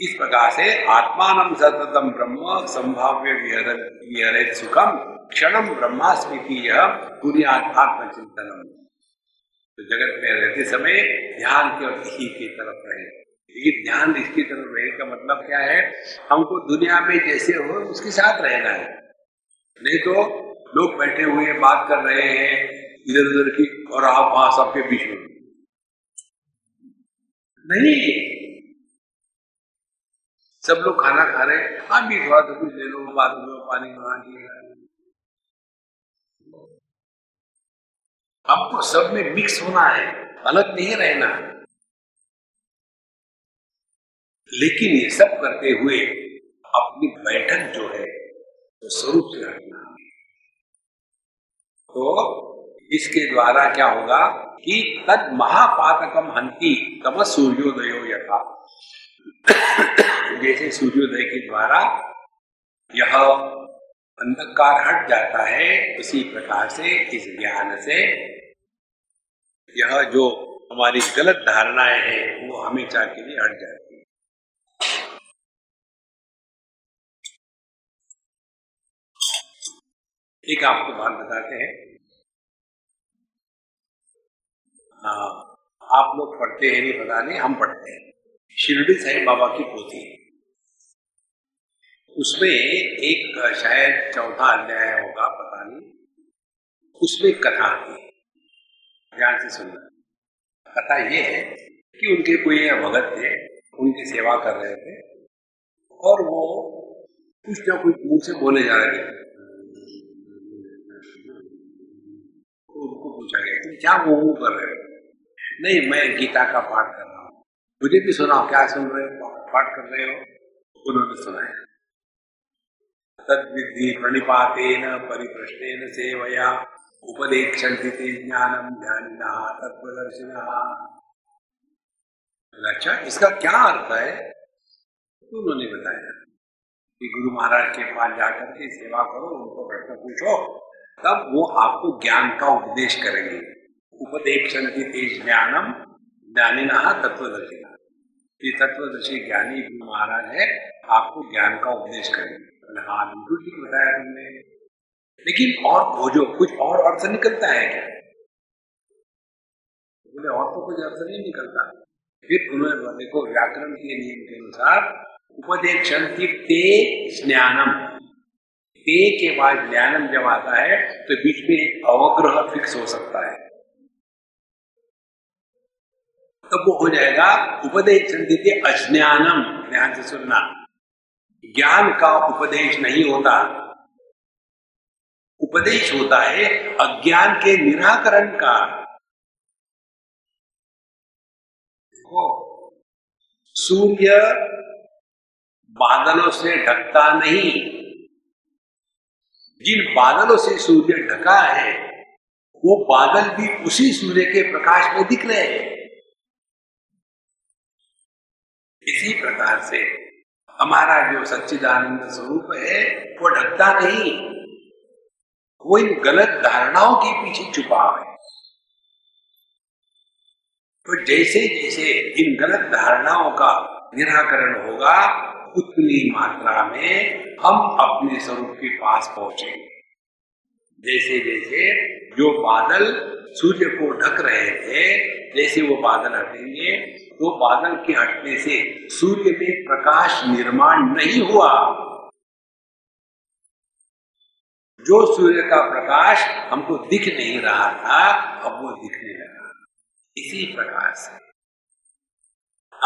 इस प्रकार से आत्मान सततम ब्रह्म संभाव्य सुखम क्षणम ब्रह्मास्मृति यह बुनियाद आत्मचिंतनम तो जगत में रहते समय ध्यान केवल इसी की तरफ़ रहे। लेकिन ध्यान इसकी तरफ़ रहे का मतलब क्या है? हमको दुनिया में जैसे हो, उसके साथ रहना है। नहीं तो लोग बैठे हुए बात कर रहे हैं इधर उधर की और आप वहाँ सबके बीच में। नहीं सब लोग खाना खा रहे हैं। आप भी थोड़ा तो कुछ ले लो, बाद में पानी वहाँ हमको सब में मिक्स होना है, अलग नहीं रहना। लेकिन ये सब करते हुए अपनी बैठक जो है, वो तो स्वरूप से हटना तो इसके द्वारा क्या होगा कि तद महापातकम हंती तम सूर्योदय यथा। जैसे सूर्योदय के द्वारा यह अंधकार हट जाता है उसी प्रकार से इस ज्ञान से यह जो हमारी गलत धारणाएँ हैं वो हमेशा के लिए हट जाती है। एक आपको बात बताते हैं। आ, आप लोग पढ़ते हैं नहीं पता नहीं हम पढ़ते हैं। शिरडी साईं बाबा की पोथी। उसमें एक शायद चौथा अध्याय होगा, पता नहीं। उसमें कथा आती है ध्यान से सुनना। कथा ये है कि उनके कोई भगत थे, उनकी सेवा कर रहे थे, और वो कुछ ना कुछ मुँह से बोले जा रहे थे। उनको पूछा गया क्या वो कर रहे हो नहीं, मैं गीता का पाठ कर मुझे भी सुनाओ, क्या सुन रहे हो, पाठ कर रहे हो? उन्होंने सुनाया। तद्विधि प्रणिपातेन परिप्रश्नेन सेवया, उपदेक्षन्ति ते ज्ञानम तत्वदर्शिनः अच्छा इसका क्या अर्थ है? उन्होंने बताया कि गुरु महाराज के पास जाकर के सेवा करो, उनको प्रश्न पूछो, तब वो आपको ज्ञान का उपदेश करेंगे। ते ज्ञानम ज्ञानिना तत्वदर्शिना ये तत्वदर्शी ज्ञानी महाराज है, आपको ज्ञान का उपदेश करेंगे। हाँ बिल्कुल ठीक बताया तुमने। लेकिन और खोजो, कुछ और अर्थ निकलता है क्या? बोले, और तो कुछ अर्थ नहीं निकलता। फिर उन्होंने देखो, व्याकरण के नियम के अनुसार उपदेक्षण की ते ज्ञानम। ते के बाद ज्ञानम जब आता है तो बीच में एक अवग्रह फिक्स हो सकता है। तब वो हो जाएगा उपदेक्षण अज्ञानम, ध्यान से सुनना। ज्ञान का उपदेश नहीं होता। उपदेश होता है अज्ञान के निराकरण का। देखो, सूर्य बादलों से ढकता नहीं। जिन बादलों से सूर्य ढका है, वो बादल भी उसी सूर्य के प्रकाश में दिख रहे हैं। इसी प्रकार से हमारा जो सच्चिदानंद स्वरूप है, वो ढकता नहीं। वो इन गलत धारणाओं के पीछे छुपा है। तो जैसे जैसे इन गलत धारणाओं का निराकरण होगा, उतनी मात्रा में हम अपने स्वरूप के पास पहुँचेंगे। जैसे जैसे जो बादल सूर्य को ढक रहे थे, जैसे वो बादल हटेंगे तो बादल के हटने से सूर्य में प्रकाश निर्माण नहीं हुआ। जो सूर्य का प्रकाश हमको दिख नहीं रहा था, अब वो दिखने लगा इसी प्रकार से।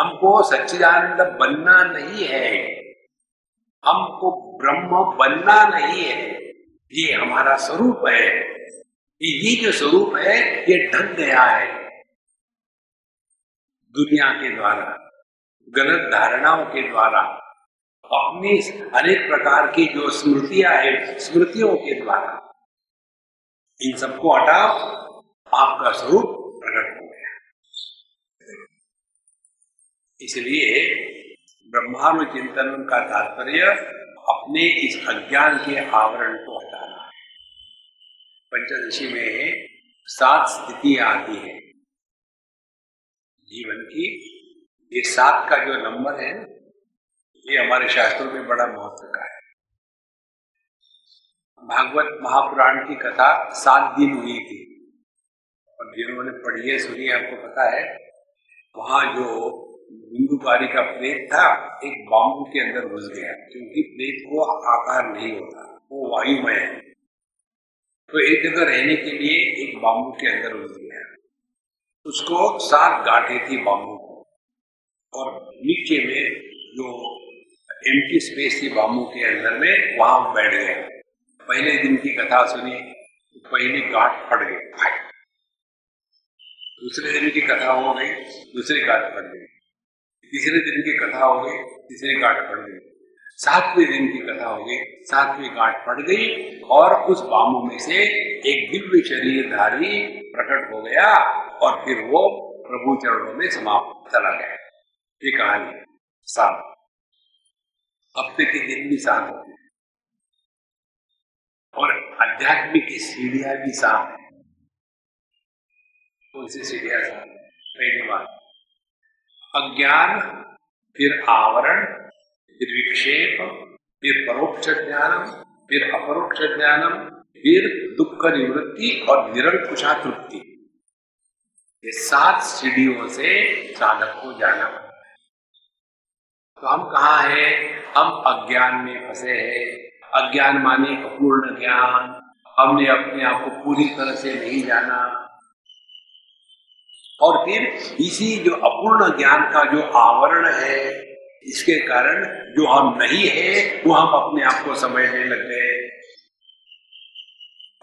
हमको सच्चिदानंद बनना नहीं है। हमको ब्रह्म बनना नहीं है। ये हमारा स्वरूप है। ये जो स्वरूप है, ये ढक गया है। दुनिया के द्वारा, गलत धारणाओं के द्वारा, अपनी अनेक प्रकार की जो स्मृतियाँ है, स्मृतियों के द्वारा, इन सबको हटा आपका स्वरूप प्रकट हो गया। इसलिए ब्रह्मांड चिंतन का तात्पर्य अपने इस अज्ञान के आवरण को हटाना है। पंचदशी में सात स्थिति आती है। जीवन की। ये सात का जो नंबर है, ये हमारे शास्त्रों में बड़ा महत्व का है। भागवत महापुराण की कथा सात दिन हुई थी। और जिन्होंने पढ़ी है, सुनी आपको पता है, वहाँ जो बिंदुकारी का प्रेत था, एक बाम्बू के अंदर घुस गया। क्योंकि प्रेत को आकार नहीं होता, वो वायुमय है। तो एक जगह रहने के लिए एक बाम्बू के अंदर घुस गया। उसको सात गाठे थी बाम्बू और नीचे में जो एम्प्टी स्पेस थी बाम्बू के अंदर में, वहाँ बैठ गए। पहले दिन की कथा सुनी तो पहली गांठ फट गई। दूसरे दिन की कथा हो गई, दूसरी गांठ फट गई। तीसरे दिन की कथा हो गई, तीसरी गांठ फट गई। सातवें दिन की कथा हो गई, सातवीं गांठ फट गई, और उस बामू में से एक दिव्य शरीरधारी प्रकट हो गया। और फिर वो प्रभु चरणों में समाप्त चला गया। ये कहानी सात हफ़्ते के दिन भी सात होते और आध्यात्मिक की सीढ़िया भी सात है। कौन सी सीढ़िया पहली बात अज्ञान, फिर आवरण, फिर विक्षेप, फिर परोक्ष ज्ञानम, फिर अपरोक्ष ज्ञानम, फिर दुख निवृत्ति और निरंकुशा तृप्ति ये सात सीढ़ियों से साधक को जाना। पड़ता है तो हम कहा है? हम अज्ञान में फंसे हैं। अज्ञान माने अपूर्ण ज्ञान। हमने अपने आप को पूरी तरह से नहीं जाना। और फिर इसी जो अपूर्ण ज्ञान का जो आवरण है, इसके कारण जो हम नहीं है, वो हम अपने आप को समझने लग गए।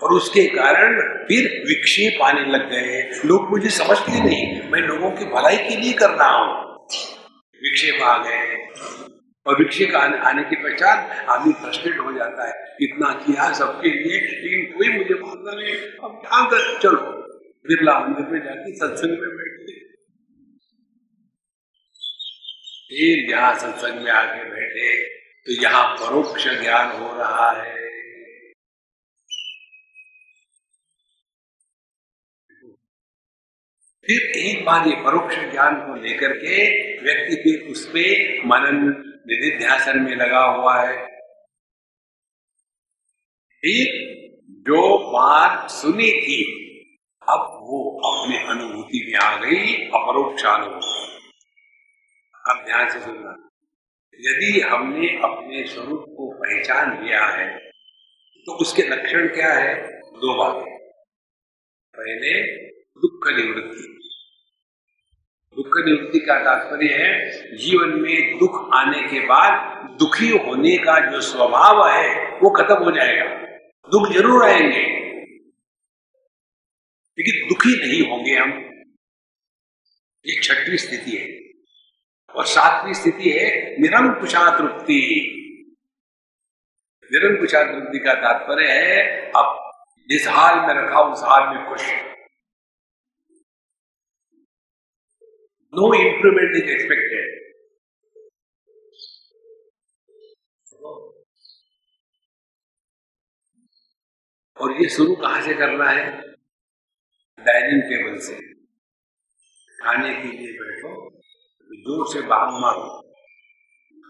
और उसके कारण फिर विक्षेप आने लग गए लोग मुझे समझते नहीं मैं लोगों की भलाई के लिए कर रहा हूँ। विक्षेप आ गए और विक्षेप आने, के पश्चात आदमी फ्रस्ट्रेट हो जाता है। इतना किया सबके लिए लेकिन कोई मुझे मानता नहीं। अब क्या कर चलो। बिरला मंदिर में जाके सत्संग में बैठते। फिर यहाँ सत्संग में आके बैठे तो यहाँ परोक्ष ज्ञान हो रहा है। फिर एक बार ये परोक्ष ज्ञान को लेकर के व्यक्ति फिर उसमें मनन, निधिध्यासन में लगा हुआ है। फिर जो बात सुनी थी, अब वो अपने अनुभूति में आ गई अपरोक्ष अनुभूति अब ध्यान से सुनना। यदि हमने अपने स्वरूप को पहचान लिया है तो उसके लक्षण क्या है? दो बातें। पहले दुख निवृत्ति। दुख निवृत्ति का तात्पर्य है, जीवन में दुख आने के बाद दुखी होने का जो स्वभाव है, वो खत्म हो जाएगा। दुख ज़रूर आएँगे, लेकिन दुखी नहीं होंगे हम। ये छठवीं स्थिति है। और सातवीं स्थिति है निरंकुशा तृप्ति निरंकुशा तृप्ति का तात्पर्य है, अब जिस हाल में रखा, उस हाल में खुश। नो इंप्रूवमेंट इज़ एक्सपेक्टेड और ये शुरू कहाँ से करना है? डाइनिंग टेबल से। खाने के लिए बैठो, ज़ोर से बाग मारो।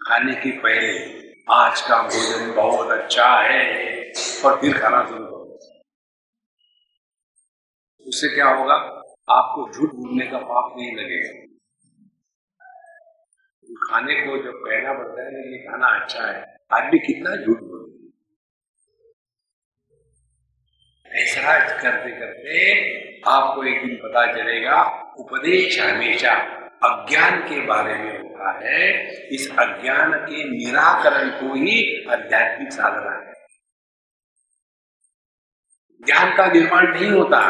खाने के पहले, आज का भोजन बहुत अच्छा है। और फिर खाना शुरू करो। उससे क्या होगा? आपको झूठ बोलने का पाप नहीं लगेगा। खाने को जब कहना पड़ता है ये खाना अच्छा है। आदमी कितना झूठ बोले ऐसा करते करते आपको एक दिन पता चलेगा, उपदेश हमेशा अज्ञान के बारे में होता है। इस अज्ञान के निराकरण को ही आध्यात्मिक साधना है। ज्ञान का निर्माण नहीं होता।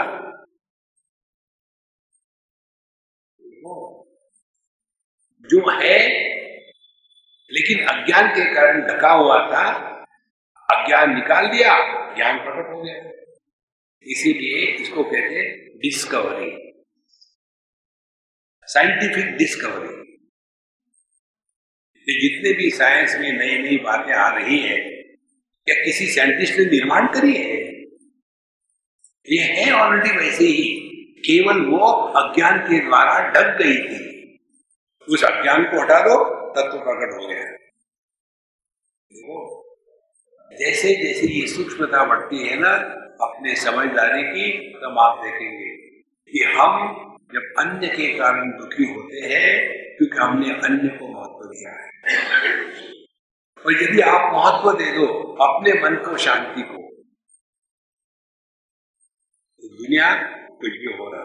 जो है, लेकिन अज्ञान के कारण ढका हुआ था, अज्ञान निकाल दिया, ज्ञान प्रकट हो गया। इसीलिए इसको कहते हैं डिस्कवरी साइंटिफिक डिस्कवरी जितने भी साइंस में नई नई बातें आ रही है, क्या किसी साइंटिस्ट ने निर्माण करी है? ये है ऑलरेडी वैसे ही, केवल वो अज्ञान के द्वारा ढक गई थी। उस अज्ञान को हटा दो तत्व प्रकट हो गया। देखो, जैसे जैसे ये सूक्ष्मता बढ़ती है ना, अपने समझदारी की तब आप देखेंगे कि हम जब अन्य के कारण दुखी होते हैं, क्योंकि हमने अन्य को महत्व दिया है। और यदि आप महत्व दे दो अपने मन को, शांति को तो दुनिया कुछ भी हो रहा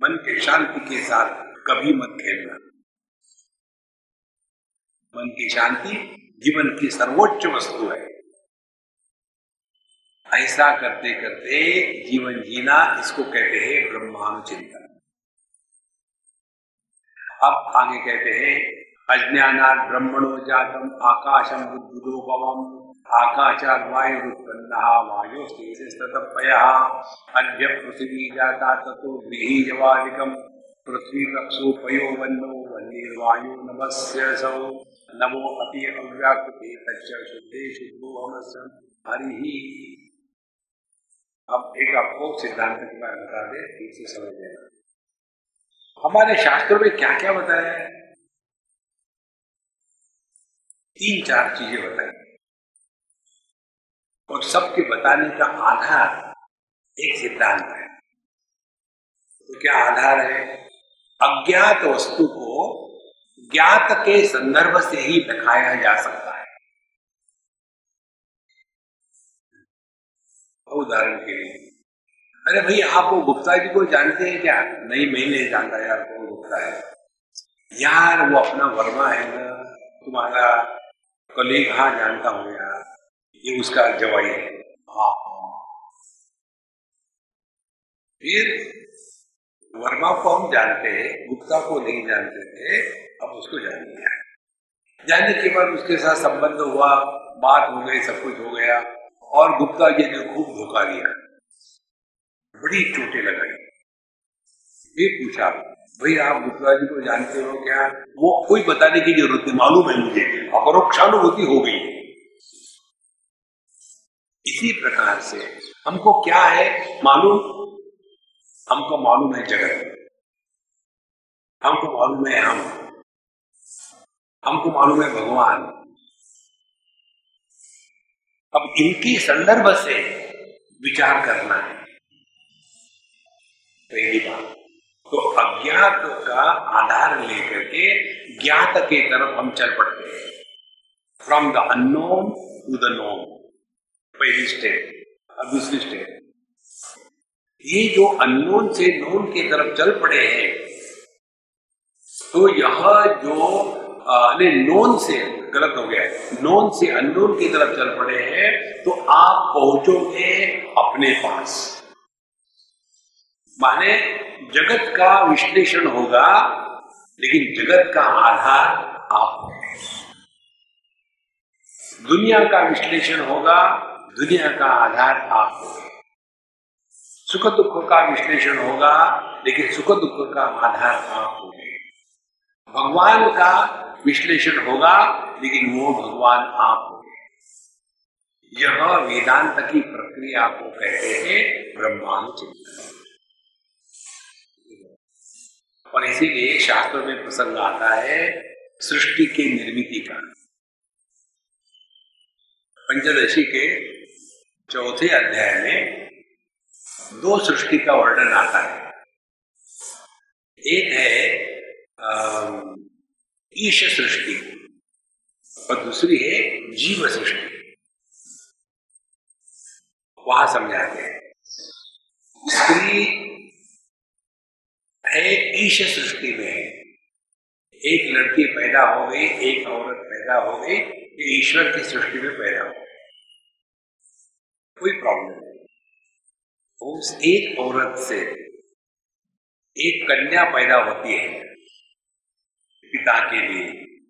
मन के शांति के साथ कभी मत खेलना। मन की शांति, जीवन की सर्वोच्च वस्तु है। ऐसा करते करते जीवन जीना इसको कहते हैं ब्रह्मानुचिंतन। अब आगे कहते हैं अज्ञाना ब्रह्मणो जातम, आकाशम बुद्धुदो पवम आकाशात वायुरुत्पन्न वायु ततपय अद्य पृथ्वी जाता ततो गृही जवादिकम पृथ्वी रक्षो पयो वन्नो वन्नीर्वायु नमस्य सौ नमो अपि अव्याकृति शुद्धे शुद्धो हरि। ही अब एक आपको सिद्धांत के बारे में बता दे ठीक से समझ लेना हमारे शास्त्रों में क्या क्या बताया है? तीन चार चीज़ें बताई। और सबके बताने का आधार एक सिद्धांत है। तो क्या आधार है? अज्ञात वस्तु को ज्ञात के संदर्भ से ही दिखाया जा सकता है। उदाहरण के लिए। अरे भाई आप वो गुप्ता जी को जानते हैं क्या? नहीं, मैं नहीं जानता यार, कौन गुप्ता है? यार, वो अपना वर्मा है ना, तुम्हारा कलीग हाँ जानता हूँ यार। ये उसका जवाई है। हाँ। फिर वर्मा को हम जानते हैं, गुप्ता को नहीं जानते थे अब उसको जान लिया जानने के बाद उसके साथ संबंध हुआ, बात हो गई, सब कुछ हो गया, और गुप्ता जी ने खूब धोखा दिया। बड़ी चोटें लगाई। फिर पूछा, भाई आप गुप्ता जी को जानते हो क्या? वो कोई बताने की ज़रूरत नहीं, मालूम है मुझे। अपरोक्षानुभूति हो गई इसी प्रकार से हमको क्या है मालूम? हमको मालूम है जगत। हमको मालूम है हम। हमको मालूम है भगवान। अब इनकी संदर्भ से विचार करना है। पहली बात तो अज्ञात का आधार लेकर के ज्ञात के तरफ़ हम चल पड़ते हैं। From the unknown to the known पहली स्टेप दूसरी स्टेप ये जो अनोन से नोन की तरफ़ चल पड़े हैं तो यह जो नोन से गलत हो गया नोन से अननोन की तरफ़ चल पड़े हैं तो आप पहुंचोगे अपने पास। माने जगत का विश्लेषण होगा, लेकिन जगत का आधार आप दुनिया का विश्लेषण होगा, दुनिया का आधार आप सुख दुख का विश्लेषण होगा, लेकिन सुख दुख का आधार आप हो भगवान का विश्लेषण होगा, लेकिन वो भगवान आप हो यह वेदांत की प्रक्रिया को कहते हैं ब्रह्मांड चिंतन और इसीलिए शास्त्र में प्रसंग आता है, सृष्टि के निर्मित का। पंचदशी के चौथे अध्याय में दो सृष्टि का वर्णन आता है। एक है ईश सृष्टि और दूसरी है जीव सृष्टि। वहाँ समझाते हैं। स्त्री है ईश सृष्टि में है। एक लड़की पैदा हो गई, एक औरत पैदा हो गई ईश्वर की सृष्टि में पैदा हो गई। कोई प्रॉब्लम नहीं। उस एक औरत से एक कन्या पैदा होती है पिता के लिए।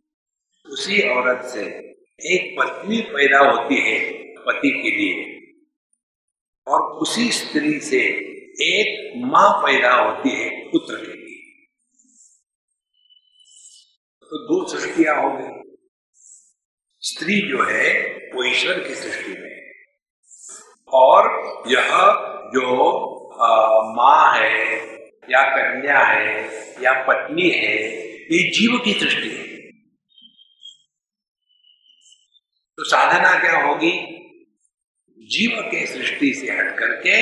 उसी औरत से एक पत्नी पैदा होती है पति के लिए। और उसी स्त्री से एक माँ पैदा होती है पुत्र के लिए। तो दो सृष्टिया हो गई। स्त्री जो है वो ईश्वर की सृष्टि में और यह जो माँ है, या कन्या है, या पत्नी है, ये जीव की सृष्टि है। तो साधना क्या होगी? जीव के सृष्टि से हट करके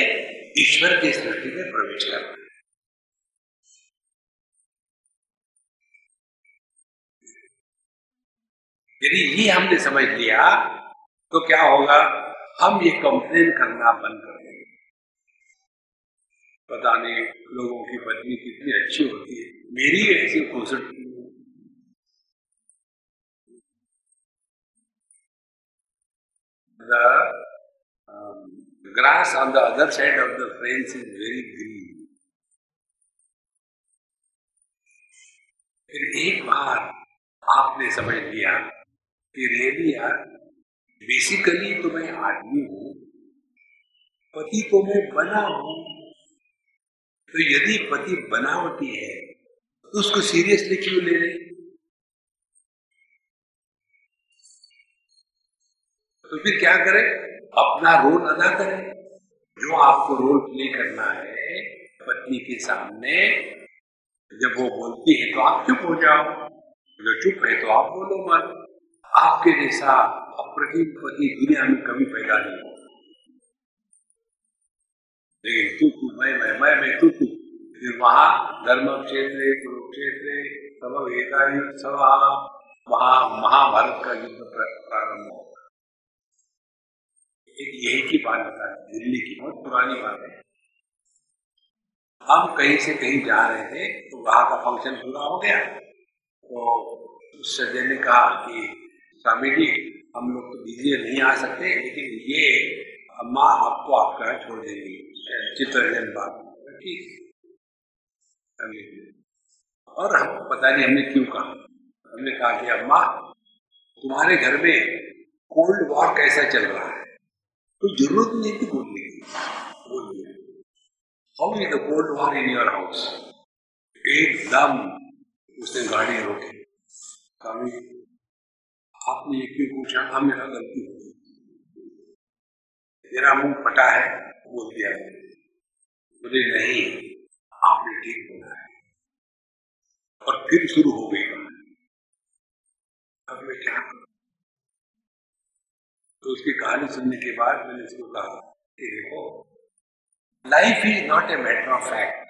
ईश्वर की सृष्टि में प्रवेश करना। यदि ये हमने समझ लिया तो क्या होगा? हम ये कंप्लेन करना बंद कर पता नहीं लोगों की पत्नी कितनी अच्छी होती है। मेरी ऐसी खुशट The um, grass on the other side of the fence is very green. फिर एक बार आपने समझ लिया कि रियली यार बेसिकली तो मैं आदमी हूँ पति तो मैं बना हूँ। तो यदि पति बनावटी है तो उसको सीरियसली क्यों ले रहे? तो फिर क्या करें? अपना रोल अदा करें। जो आपको रोल प्ले करना है, पत्नी के सामने, जब वो बोलती है तो आप चुप हो जाओ। जो चुप है तो आप बोलो मत। आपके जैसा अप्रतिम पति दुनिया में कभी पैदा नहीं हो लेकिन तू मैं मैं मैं मैं तू फिर वहाँ धर्म क्षेत्र कुरुक्षेत्र, सब वेदा सभा वहाँ महाभारत का युद्ध प्रारंभ हो एक यही की बात बता दिल्ली की बहुत पुरानी बात है। हम कहीं से कहीं जा रहे थे तो वहाँ का फ़ंक्शन पूरा हो गया। तो उस सज्जन ने कहा कि, स्वामी जी, हम लोग तो बिज़ी नहीं आ सकते, लेकिन ये अम्मा आपको आपका छोड़ देंगी। चित्ररंजन बात ठीक और हम, पता नहीं हमने क्यों कहा। हमने कहा कि अम्मा तुम्हारे घर में कोल्ड वॉर कैसा चल रहा है? कोई ज़रूरत नहीं थी बोलने की बोलिए how is the cold war in your house एकदम उसने गाड़ी रोकी। स्वामी आपने एक भी पूछा? हाँ मेरा गलती हो। मेरा मुँह फटा है बोल दिया मुझे नहीं, आपने ठीक बोला है। और फिर शुरू हो गई। अब मैं क्या तो उसकी कहानी सुनने के बाद मैंने उसको कहा कि देखो life is not a matter of fact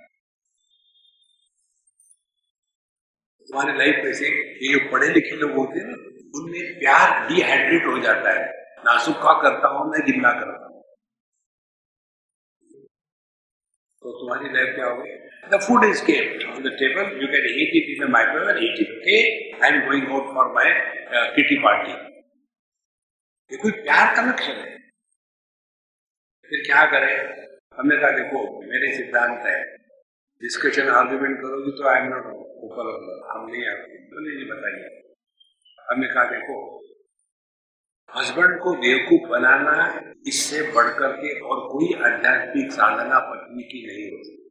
तुम्हारी लाइफ में से ये जो पढ़े लिखे लोग होते हैं ना, उनमें प्यार डिहाइड्रेट हो जाता है। ना सुखा करता हूँ ना गिल्ला करता हूँ। तो तुम्हारी लाइफ क्या होगी food is kept on the table. You can eat it in the microwave and eat it. Okay? I am going out for my uh, kitty party. ये कोई प्यार का लक्षण है फिर क्या करें हमने कहा देखो मेरे सिद्धांत है डिस्कशन आर्ग्यूमेंट करोगी तो आई एम नॉट ऊपर हम नहीं आते तो नहीं बताइए हमने कहा देखो हस्बैंड को बेवकूफ़ बनाना इससे बढ़कर के और कोई आध्यात्मिक साधना पत्नी की नहीं होती।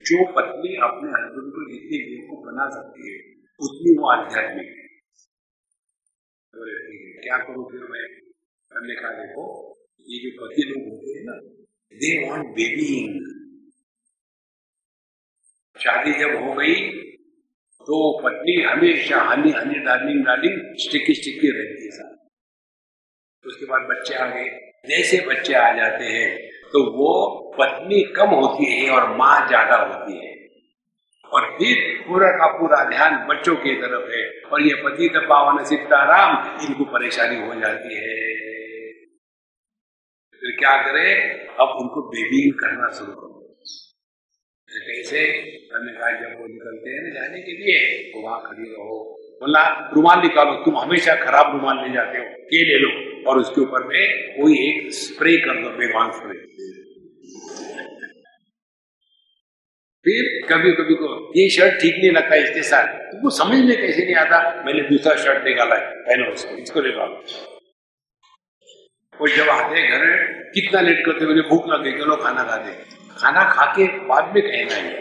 जो पत्नी अपने हस्बैंड को जितनी बेवकूफ़ बना सकती है, उतनी वो आध्यात्मिक है। तो क्या करूँ फिर मैं? हमने कहा, देखो, ये जो पति लोग होते हैं ना दे वॉन्ट बेबीइंग शादी जब हो गई तो पत्नी हमेशा honey honey darling darling sticky sticky रहती है उसके बाद बच्चे आ गए। जैसे बच्चे आ जाते हैं तो वो पत्नी कम होती है और माँ ज़्यादा होती है। और फिर पूरा का पूरा ध्यान बच्चों की तरफ़ है और ये पति पावन सीताराम, इनको परेशानी हो जाती है। फिर क्या करे? अब उनको बेबी करना शुरू करो। कैसे हमने कहा जब वो निकलते हैं जाने के लिए तो वहाँ खड़ी रहो। बोला, रुमाल निकालो, तुम हमेशा खराब रुमाल ले जाते हो, ये ले लो। और उसके ऊपर में कोई एक स्प्रे कर दो बेगवान स्प्रे फिर कभी कभी को, ये शर्ट ठीक नहीं लगता इसके साथ। तुमको समझ में कैसे नहीं आता, मैंने दूसरा शर्ट निकाला है, पहनो उसको, इसको ले लो। और जब आते घर कितना लेट करते मुझे भूख लग गई चलो खाना खा दे? खाना खा के बाद में कहना है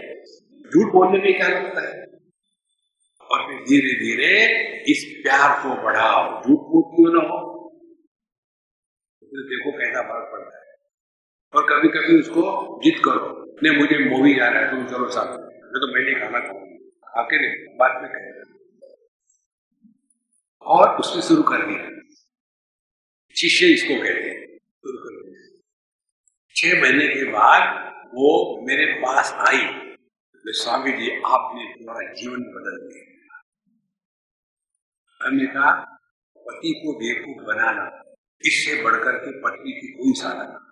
झूठ बोलने में क्या लगता है? और फिर धीरे धीरे इस प्यार को बढ़ाओ। झूठ मूठ क्यों ना हो तो देखो कैसा फ़र्क पड़ता है। और कभी कभी उसको जिद करो, नहीं, मुझे मूवी जा रहा है, तुम चलो साथ मैं। तो मैंने खाना खाऊँगा आके बाद में कहेगा और उसने शुरू कर दिया। शिष्य इसको कहते हैं छह महीने के बाद वो मेरे पास आई। तो स्वामी जी, आपने तुम्हारा जीवन बदल दिया। हमने कहा, पति को बेवकूफ़ बनाना, इससे बढ़कर के पत्नी की कोई साधना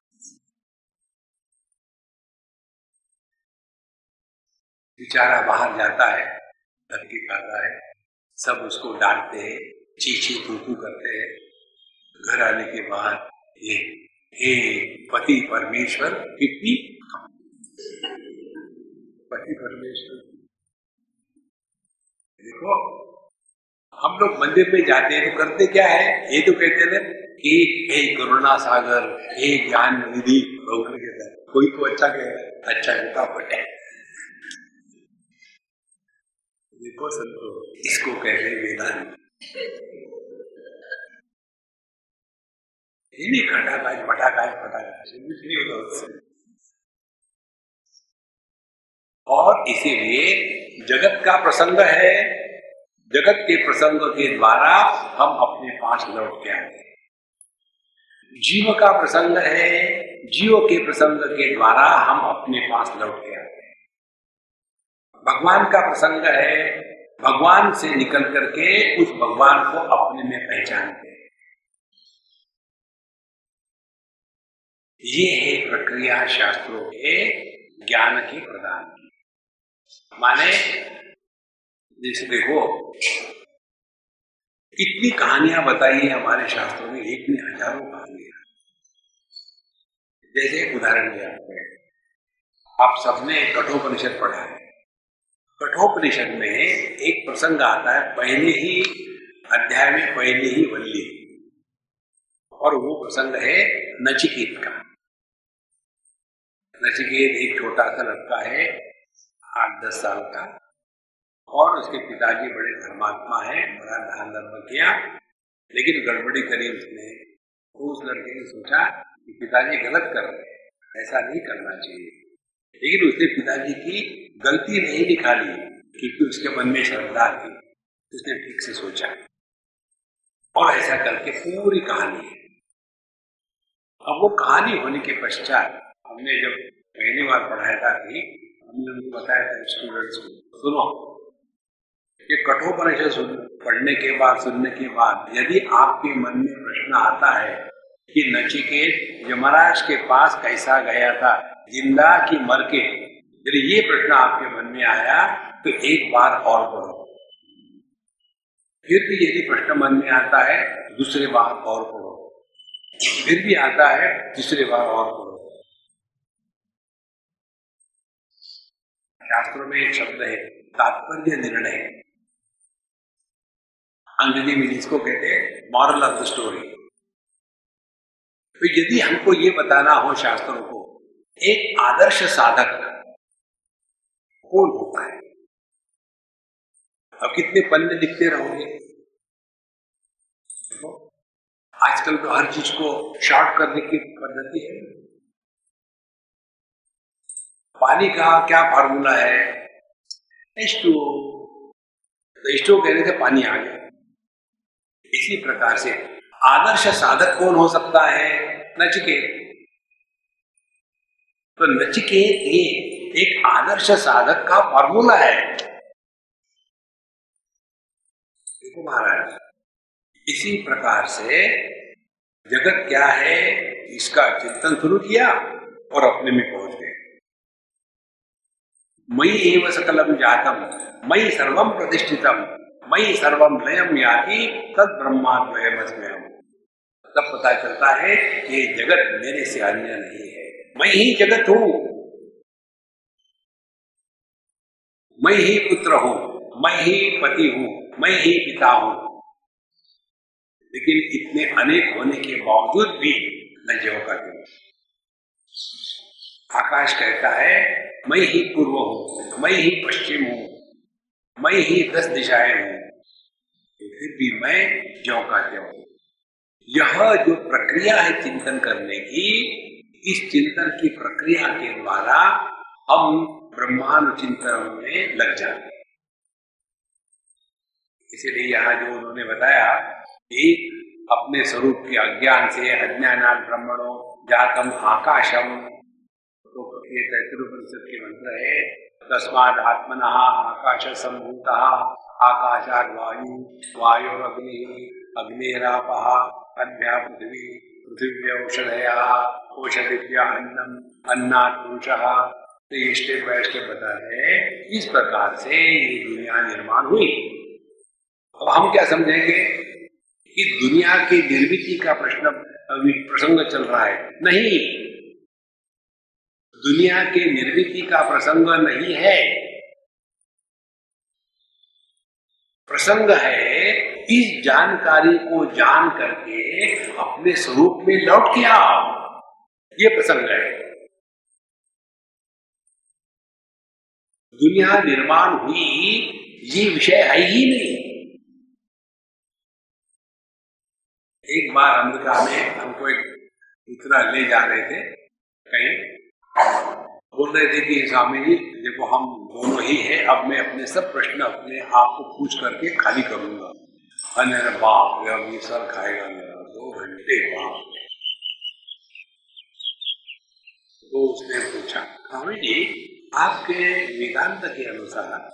बेचारा बाहर जाता है धरती खाता है सब उसको डांटते हैं चीची तूतू करते हैं। घर आने के बाद हे हे पति परमेश्वर, कितनी पति परमेश्वर। देखो, हम लोग मंदिर में जाते हैं तो करते क्या है? ये तो कहते हैं कि हे करुणा सागर, हे ज्ञान निधि कहता कोई तो अच्छा कह रहा है अच्छा बेटा पटे देखो संतो, इसको कह रहे वेदांत ये नहीं खटाकाज मटाकाज फटाकाज कुछ नहीं होता उससे और इसीलिए जगत का प्रसंग है, जगत के प्रसंग के द्वारा हम अपने पास लौट के आए जीव का प्रसंग है, जीव के प्रसंग के द्वारा हम अपने पास लौट के आते हैं? भगवान का प्रसंग है, भगवान से निकल करके उस भगवान को अपने में पहचानते हैं। ये है प्रक्रिया शास्त्रों के ज्ञान के प्रदान माने, जैसे देखो, कितनी कहानियाँ बताई है हमारे शास्त्रों में, एक नहीं हज़ारों कहानियाँ। जैसे एक उदाहरण दिया आप सबने कठोपनिषद पढ़ा है। कठोपनिषद में एक प्रसंग आता है, पहले ही अध्याय में, पहले ही वल्ली। और वो प्रसंग है नचिकेत का। नचिकेत एक छोटा सा लड़का है आठ दस साल का। और उसके पिताजी बड़े धर्मात्मा हैं, बड़ा दान धर्म किया, लेकिन गड़बड़ी करी उसने। तो उस लड़के ने सोचा कि पिताजी गलत कर रहे ऐसा नहीं करना चाहिए। लेकिन उसने पिताजी की गलती नहीं निकाली क्योंकि उसके मन में श्रद्धा थी। उसने ठीक से सोचा। और ऐसा करके पूरी कहानी है। अब वो कहानी होने के पश्चात हमने जब पहली बार पढ़ाया था कि हमने बताया था स्टूडेंट्स को सुनो, ये कठोपनिषद पढ़ने के बाद, सुनने के बाद यदि आपके मन में प्रश्न आता है कि नचिकेत यमराज के पास कैसा गया था, ज़िंदा की मर के, यदि ये प्रश्न आपके मन में आया तो एक बार और पढ़ो। फिर भी यदि प्रश्न मन में आता है दूसरे बार और पढ़ो। फिर भी आता है, तीसरे बार और पढ़ो। शास्त्रों में एक शब्द है, तात्पर्य निर्णय। अंग्रेज़ी में जिसको कहते हैं मॉरल ऑफ़ द स्टोरी तो यदि हमको ये बताना हो शास्त्रों को, एक आदर्श साधक कौन होता है? अब कितने पन्ने लिखते रहोगे? आजकल तो हर चीज़ को शॉर्ट करने की पद्धति है। पानी का क्या फार्मूला है? एच टू तो एच पानी आ गया। इसी प्रकार से आदर्श साधक कौन हो सकता है? नचिकेत तो नचिकेत ये एक आदर्श साधक का फॉर्मूला है। देखो महाराज, इसी प्रकार से जगत क्या है? इसका चिंतन शुरू किया और अपने में पहुँच गए मई एव सकलम जातम मई सर्वम प्रतिष्ठितम मई सर्वम लयम याति, तद ब्रह्माद्वयम तब पता चलता है कि जगत मेरे से अन्य नहीं है। मैं ही जगत हूँ। मैं ही पुत्र हूँ मैं ही पति हूँ मैं ही पिता हूँ। लेकिन इतने अनेक होने के बावजूद भी मैं जो का आकाश कहता है, मैं ही पूर्व हूँ, मैं ही पश्चिम हूँ, मैं ही दस दिशाएँ हूँ, फिर भी मैं ज्यो का त्यों यह जो प्रक्रिया है चिंतन करने की, इस चिंतन की प्रक्रिया के द्वारा हम ब्रह्मांड चिंतन में लग जाते इसीलिए यहाँ जो उन्होंने बताया कि अपने स्वरूप के अज्ञान से अज्ञान ब्रह्मणों जातम आकाशम। तो ये तैतृपनिषद के मंत्र है। तस्माद आत्मन आकाश संभूत आकाशाद वायु वायुरग्नि, अग्निराप अग्निया पृथ्वी पृथ्वी औषधया औषधिव्या अन्नम अन्ना पुरुष तो स्टेप बाय स्टेप बता रहे इस प्रकार से ये दुनिया निर्माण हुई। अब हम क्या समझेंगे? कि दुनिया की निर्मित का प्रश्न प्रसंग चल रहा है। नहीं दुनिया के निर्मिति का प्रसंग नहीं है। प्रसंग है, इस जानकारी को जान करके अपने स्वरूप में लौट के आओ। ये प्रसंग है। दुनिया निर्माण हुई, ये विषय है ही नहीं। एक बार अमेरिका में हमको एक इतना ले जा रहे थे, कहीं बोल रहे थे कि स्वामी जी, देखो हम दोनों ही हैं, अब मैं अपने सब प्रश्न अपने आप को पूछ करके खाली करूँगा। अरे बाप रे अभी सर खाएगा मेरा, दो घंटे बाप तो उसने पूछा स्वामी जी, आपके वेदांत के अनुसार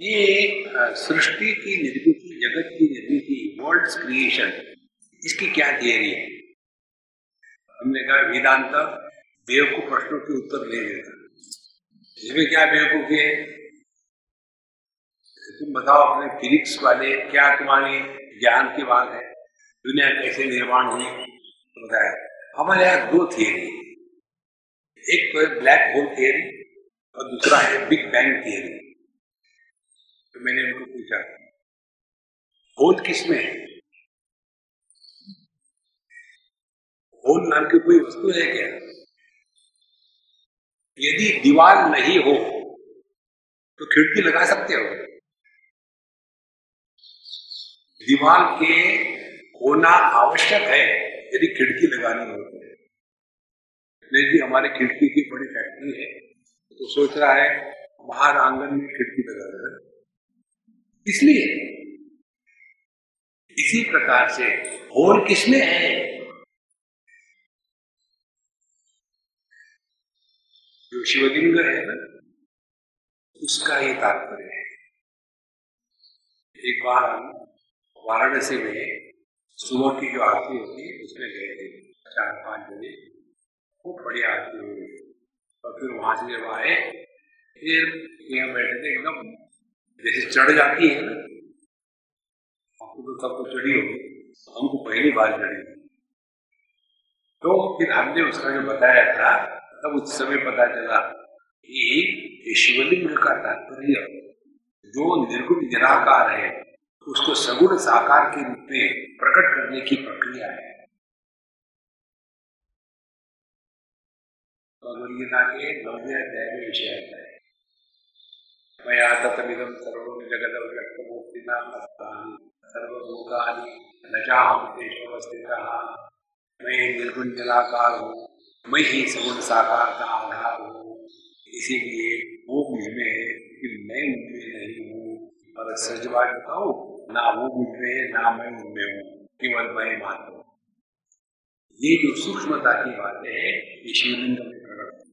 ये सृष्टि की निर्मिति, जगत की निर्मिति वर्ल्ड क्रिएशन इसकी क्या थियरी है? हमने कहा, वेदांत बेवकूफ़ प्रश्नों के उत्तर नहीं देता इसमें क्या बेवकूफ़ी है? तुम बताओ अपने फिजिक्स वाले, क्या तुम्हारी ज्ञान की बात है? दुनिया कैसे निर्माण हुई? तो बताया, हमारे यहाँ दो थियरी एक तो है ब्लैक होल थियरी और दूसरा है बिग बैंग थियरी तो मैंने उनको पूछा होल किसमें है? होल नाम की कोई वस्तु है क्या? यदि दीवार नहीं हो तो खिड़की लगा सकते हो। दीवार के होना आवश्यक है, यदि खिड़की लगानी हो। तो नहीं हमारे खिड़की की बड़ी फैक्ट्री है तो सोच रहा है, बाहर आँगन में खिड़की लगा रहे इसलिए, इसी प्रकार से होल किसमें है? शिवलिंग है ना, उसका ये तात्पर्य है। एक बार हम वाराणसी में सुबह की जो आरती होती है, उसमें गए थे। चार पाँच बजे खूब बढ़िया आरती हुई। और फिर वहाँ से जब आए, फिर यहाँ बैठे थे, एकदम जैसे चढ़ जाती है ना आपको तो सबको चढ़ी होगी हमको पहली बार चढ़ी। तो फिर हमने उसका जो बताया था तब उस समय पता चला कि शिवलिंग का तात्पर्य जो निर्गुण निराकार है, उसको सगुण साकार के रूप में प्रकट करने की प्रक्रिया है। भगवदगीता के नौवे अध्याय में विषय जगत मैं निर्गुण जलाकार हूँ। मैं ही सगुण साकार का आधार हूँ। इसीलिए वो मुझमें है कि मैं उनमें नहीं हूँ। और बात बताओ, ना वो मुझमें है ना मैं उनमें हूँ। केवल मैं मात्र हूँ ये जो सूक्ष्मता की बातें है, ये शिवलिंग में प्रकट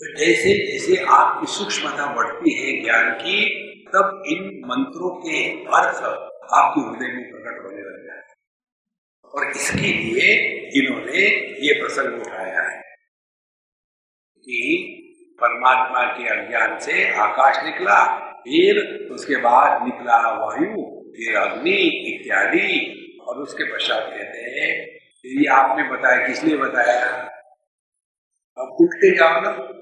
तो जैसे जैसे आपकी सूक्ष्मता बढ़ती है ज्ञान की, तब इन मंत्रों के अर्थ आपके हृदय में प्रकट होने लग जाए और इसके लिए इन्होंने ये प्रसंग उठाया है। कि परमात्मा के अज्ञान से आकाश निकला, फिर उसके बाद निकला वायु, फिर अग्नि इत्यादि, और उसके पश्चात कहते हैं, ये आपने बताया, किसने बताया? अब उठते जाओ ना।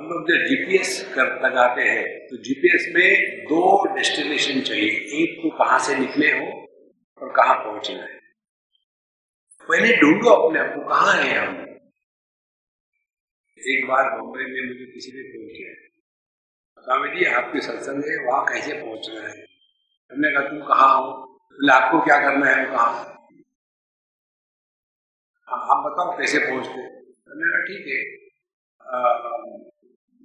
हम लोग जब जीपीएस कर लगाते हैं तो जीपीएस में दो डेस्टिनेशन चाहिए। एक को कहाँ से निकले हो और कहाँ पहुँचना है। पहले ढूंढो अपने आप को, कहा है हम? एक बार बम्बई में मुझे किसी ने फ़ोन किया। स्वामी जी, आपके सत्संग है, वहाँ कैसे पहुँचना है? हमने कहा, तुम कहा हो? बोले, आपको क्या करना है कहा? आप बताओ, कैसे पहुँचते? हमने कहा, ठीक है।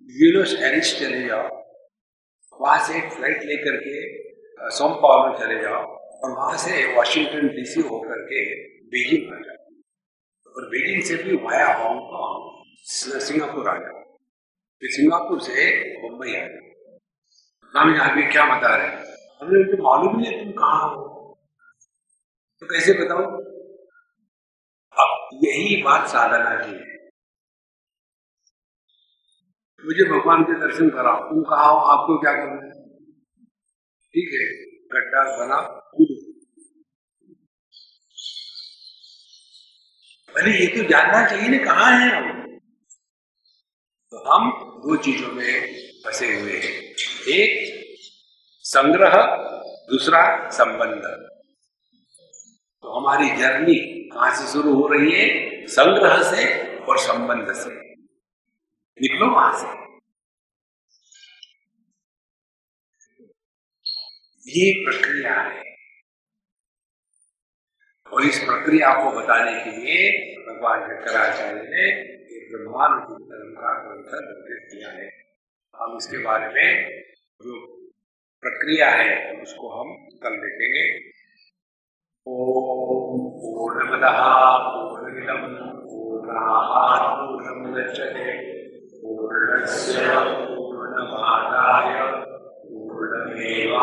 ब्यूनस एरिस चले जाओ, वहाँ से एक फ़्लाइट लेकर के सोम पावर चले जाओ और वहाँ से वॉशिंगटन डीसी होकर के बीजिंग आ जाओ। और बीजिंग से भी वाया हांगकॉन्ग सिंगापुर आ जाओ। फिर सिंगापुर से मुंबई आ जाओ। स्वामी आप क्या बता रहे हमने तो मालूम नहीं तुम कहाँ हो। तो कैसे बताओ अब यही बात साधना की है। मुझे भगवान के दर्शन कराओ। तुम कहा आपको क्या करना है ठीक है गड्ढा बना, कूदो। पहले ये तो जानना चाहिए ना, कहा है हम? तो हम दो चीज़ों में फंसे हुए हैं। एक, संग्रह, दूसरा, संबंध। तो हमारी जर्नी कहाँ से शुरू हो रही है? संग्रह से और संबंध से। निकलो वहाँ से। ये प्रक्रिया है। और इस प्रक्रिया को बताने के लिए भगवान शंकराचार्य ने एक ब्रह्मांड धर्म का ग्रंथ निर्मित किया है। हम इसके बारे में जो प्रक्रिया है, उसको हम कल देखेंगे। ओम पूर्णमद पूर्णमिदम पूर्णात् पूर्णमुदच्यते पूर्णस्य पूर्णमादाय पूर्णमेवावशिष्यते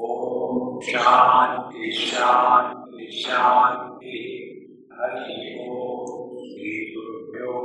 ॐ शान्ति शान्ति शान्ति हरि ओं श्रीगुरुभ्यो